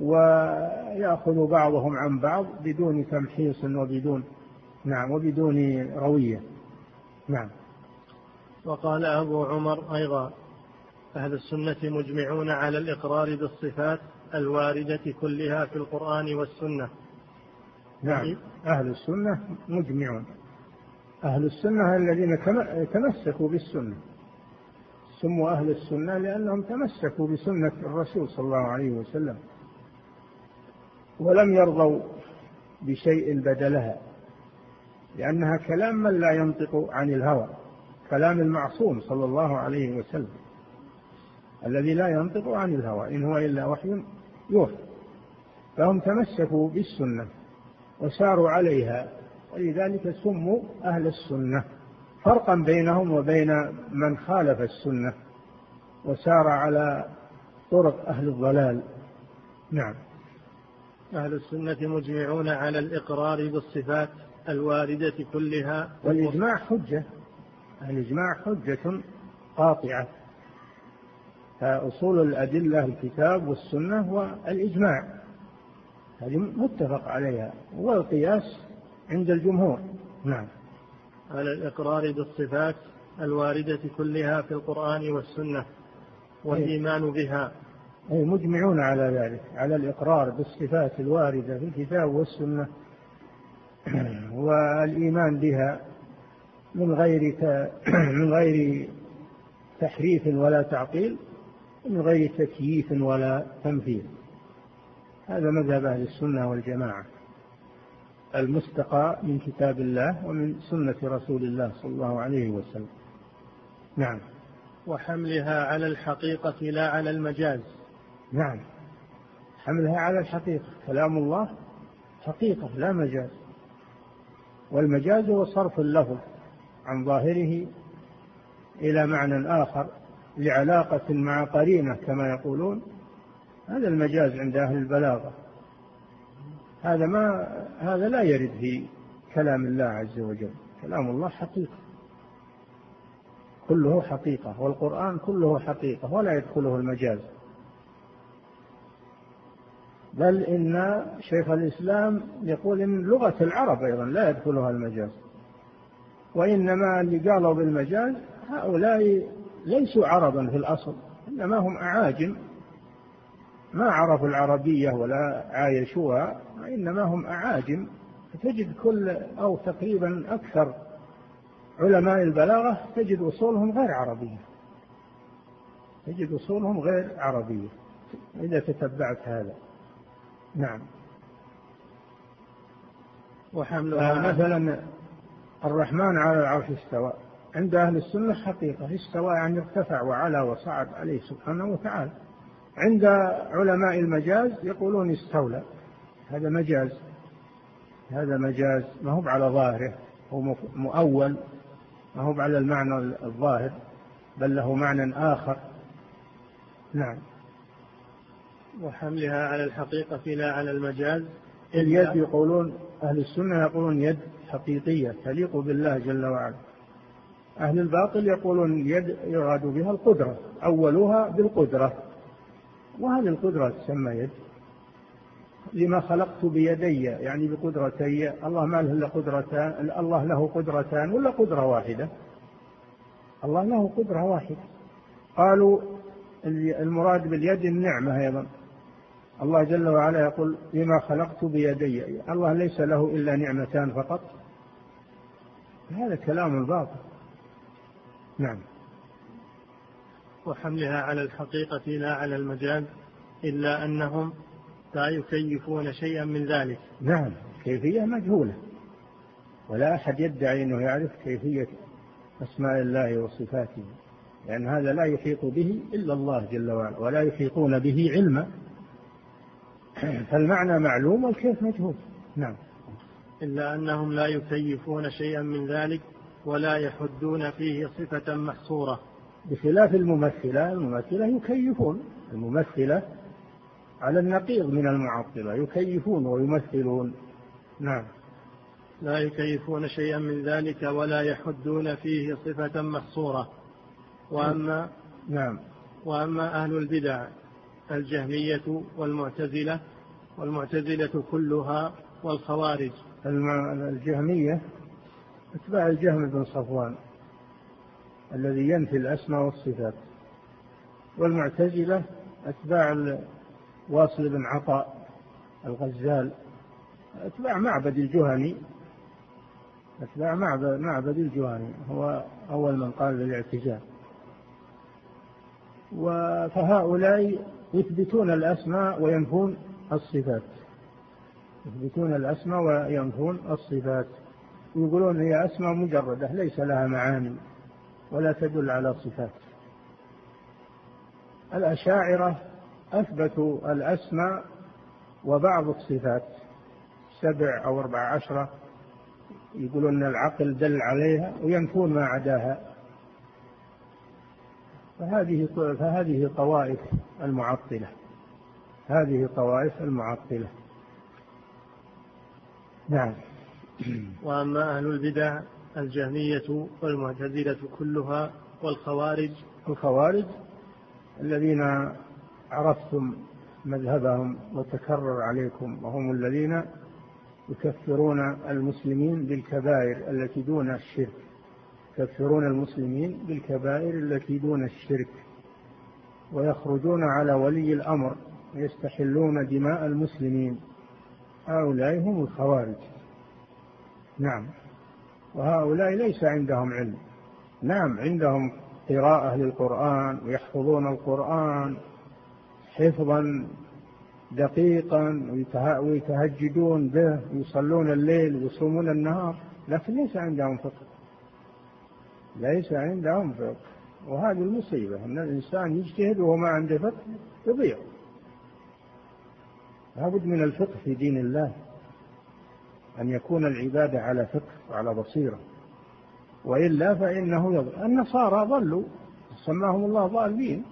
ويأخذ بعضهم عن بعض بدون تمحيص وبدون نعم وبدون روية. نعم. وقال أبو عمر أيضا أهل السنة مجمعون على الإقرار بالصفات الواردة كلها في القرآن والسنة. نعم. أهل السنة مجمعون. أهل السنة الذين تمسكوا بالسنة. سموا أهل السنة لأنهم تمسكوا بسنة الرسول صلى الله عليه وسلم. ولم يرضوا بشيء بدلها. لأنها كلام من لا ينطق عن الهوى كلام المعصوم صلى الله عليه وسلم الذي لا ينطق عن الهوى إن هو إلا وحي يوحى. فهم تمسكوا بالسنة وساروا عليها ولذلك سموا أهل السنة. فرقا بينهم وبين من خالف السنة وسار على طرق أهل الضلال. نعم. أهل السنة مجمعون على الإقرار بالصفات. الواردة كلها والإجماع حجة الإجماع حجة قاطعة. فأصول الأدلة الكتاب والسنة والإجماع. هذه متفق عليها. والقياس عند الجمهور. نعم. على الإقرار بالصفات الواردة كلها في القرآن والسنة والإيمان بها. أي مجمعون على ذلك على الإقرار بالصفات الواردة في الكتاب والسنة. والإيمان بها من غير من غير تحريف ولا تعطيل من غير تكييف ولا تمثيل. هذا مذهب أهل السنة والجماعة. المستقى من كتاب الله ومن سنة رسول الله صلى الله عليه وسلم. نعم. وحملها على الحقيقة لا على المجاز. نعم. حملها على الحقيقة. كلام الله حقيقة لا مجاز. والمجاز هو صرف اللفظ عن ظاهره إلى معنى آخر لعلاقة مع قرينة كما يقولون. هذا المجاز عند أهل البلاغة. هذا ما هذا لا يرد في كلام الله عز وجل. كلام الله حقيقة. كله حقيقة والقرآن كله حقيقة ولا يدخله المجاز. بل إن شيخ الإسلام يقول إن لغة العرب أيضا لا يدخلها المجاز. وإنما اللي قالوا بالمجاز هؤلاء ليسوا عربا في الأصل إنما هم أعاجم. ما عرفوا العربية ولا عايشوها وإنما هم أعاجم. فتجد كل أو تقريبا أكثر علماء البلاغة تجد أصولهم غير عربية. تجد أصولهم غير عربية. إذا تتبعت هذا. نعم. وحملها مثلا الرحمن على العرش استوى. عند أهل السنة حقيقة استوى يعني ارتفع وعلى وصعد عليه سبحانه وتعالى. عند علماء المجاز يقولون استولى. هذا مجاز. هذا مجاز. ما هو على ظاهره. هو مؤول. ما هو على المعنى الظاهر. بل له معنى آخر. نعم. وحملها على الحقيقة لا على المجاز. اليد يقولون أهل السنة يقولون يد حقيقية تليق بالله جل وعلا. أهل الباطل يقولون يد يراد بها القدرة أولها بالقدرة. وهذه القدرة تسمى يد؟ لما خلقت بيدي يعني بقدرتي. الله ما له إلا قدرتان الله له قدرتان ولا قدرة واحدة؟ الله له قدرة واحدة. قالوا المراد باليد النعمة أيضا. الله جل وعلا يقول لما خلقت بيدي. الله ليس له إلا نعمتان فقط. هذا كلام باطل نعم. وحملها على الحقيقة لا على المجاز إلا أنهم لا يكيفون شيئا من ذلك. نعم. كيفية مجهولة. ولا أحد يدعي أنه يعرف كيفية أسماء الله وصفاته. لأن هذا لا يحيط به إلا الله جل وعلا ولا يحيطون به علما. فالمعنى معلوم والكيف مجهول. نعم. إلا أنهم لا يكيفون شيئا من ذلك ولا يحدون فيه صفة محصورة. بخلاف الممثلة الممثلة يكيفون. الممثلة على النقيض من المعطلة يكيفون ويمثلون. نعم. لا يكيفون شيئا من ذلك ولا يحدون فيه صفة محصورة. وأما نعم. وأما أهل البدع الجهمية والمعتزلة والمعتزلة كلها والخوارج. الجهمية أتباع الجهم بن صفوان الذي ينفي الأسماء والصفات. والمعتزلة أتباع واصل بن عطاء الغزال أتباع معبد الجهني أتباع معبد, معبد الجهني هو أول من قال بالاعتزال فهؤلاء يثبتون الأسماء وينفون الصفات. يثبتون الأسماء وينفون الصفات. يقولون هي أسماء مجردة ليس لها معاني ولا تدل على صفات. الأشاعرة أثبتوا الأسماء وبعض الصفات. سبع أو أربع عشرة يقولون العقل دل عليها وينفون ما عداها. فهذه فهذه طوائف المعطلة. هذه طوائف المعطلة. نعم. وأما أهل البدع الجهمية والمعتزلة كلها والخوارج. الخوارج الذين عرفتم مذهبهم وتكرر عليكم وهم الذين يكفرون المسلمين بالكبائر التي دون الشرك. يكفرون المسلمين بالكبائر التي دون الشرك ويخرجون على ولي الأمر ويستحلون دماء المسلمين. هؤلاء هم الخوارج. نعم. وهؤلاء ليس عندهم علم. نعم عندهم قراءة للقرآن ويحفظون القرآن حفظا دقيقا ويتهجدون به ويصلون الليل ويصومون النهار لكن ليس عندهم فقه. ليس عندهم فقه. وهذه المصيبة أن الإنسان يجتهد وهو ما عنده فقه يضيع. لابد من الفقه في دين الله. أن يكون العبادة على فقه وعلى بصيرة. وإلا فإنه يضل النصارى ضلوا. سماهم الله ضالين.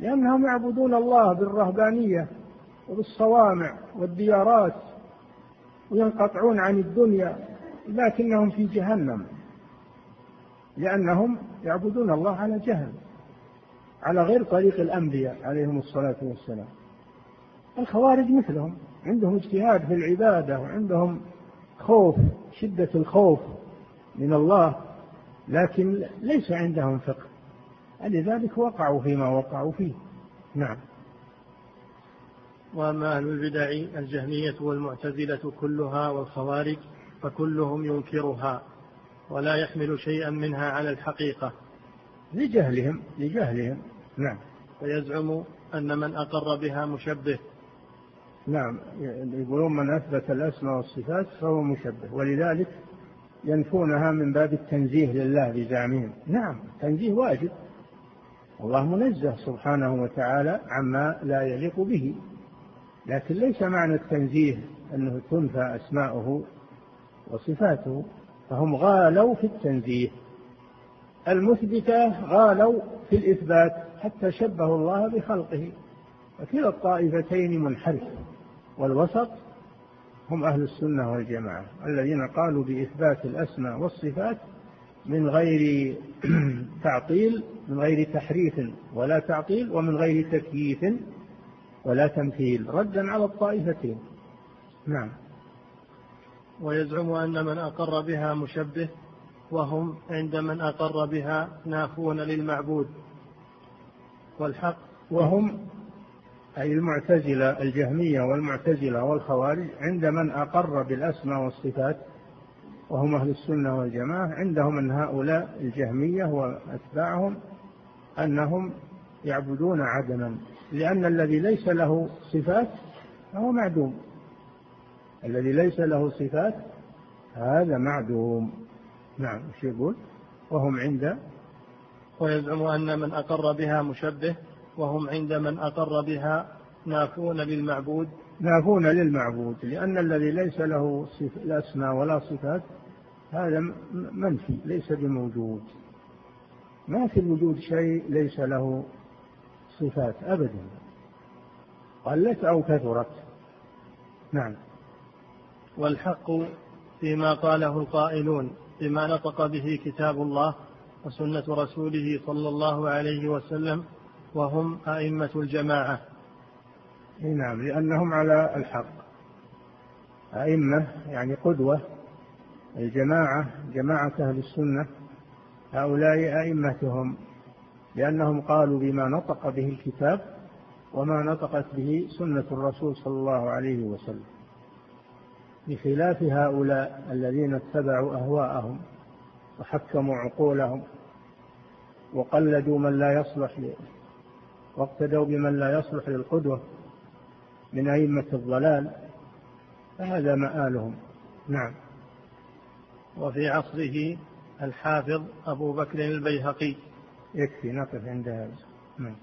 لأنهم يعبدون الله بالرهبانية وبالصوامع والديارات وينقطعون عن الدنيا لكنهم في جهنم. لأنهم يعبدون الله على جهل على غير طريق الأنبياء عليهم الصلاة والسلام. الخوارج مثلهم عندهم اجتهاد في العبادة وعندهم خوف شدة الخوف من الله لكن ليس عندهم فقه. لذلك وقعوا فيما وقعوا فيه. نعم. وأما أهل البدع الجهمية والمعتزلة كلها والخوارج فكلهم ينكرها. ولا يحمل شيئا منها على الحقيقة. لجهلهم لجهلهم. نعم. ويزعم أن من أقر بها مشبه. نعم. يقولون من أثبت الأسماء والصفات فهو مشبه. ولذلك ينفونها من باب التنزيه لله بزعمهم. نعم. تنزيه واجب. الله منزه سبحانه وتعالى عما لا يليق به. لكن ليس معنى التنزيه أنه تنفى أسماؤه وصفاته. فهم غالوا في التنزيه. المثبتة غالوا في الإثبات حتى شبهوا الله بخلقه. وكلا الطائفتين منحرف. والوسط هم أهل السنة والجماعة الذين قالوا بإثبات الأسماء والصفات من غير تعطيل من غير تحريف ولا تعطيل ومن غير تكييف ولا تمثيل. ردا على الطائفتين. نعم. ويزعم أن من أقر بها مشبه وهم عند من أقر بها نافون للمعبود. والحق وهم أي المعتزلة الجهمية والمعتزلة والخوارج عند من أقر بالأسماء والصفات وهم أهل السنة والجماعة عندهم أن هؤلاء الجهمية وأتباعهم أنهم يعبدون عدما لأن الذي ليس له صفات فهو معدوم. الذي ليس له صفات هذا معدوم. نعم إيش يقول؟ وهم عند ويزعم أن من أقر بها مشبه وهم عند من أقر بها نافون للمعبود. نافون للمعبود لأن الذي ليس له الأسماء ولا صفات هذا منفي ليس بموجود. ما في الوجود شيء ليس له صفات أبدا. قلت أو كثرت. نعم. والحق فيما قاله القائلون بما نطق به كتاب الله وسنة رسوله صلى الله عليه وسلم وهم أئمة الجماعة. نعم لأنهم على الحق. أئمة يعني قدوة الجماعة جماعة أهل السنة هؤلاء أئمتهم لأنهم قالوا بما نطق به الكتاب وما نطقت به سنة الرسول صلى الله عليه وسلم. بخلاف هؤلاء الذين اتبعوا أهواءهم وحكموا عقولهم وقلدوا من لا يصلح واقتدوا بمن لا يصلح للقدوة من أئمة الضلال فهذا مآلهم. نعم. وفي عصره الحافظ أبو بكر البيهقي. يكفي نقف عند هذا. نعم.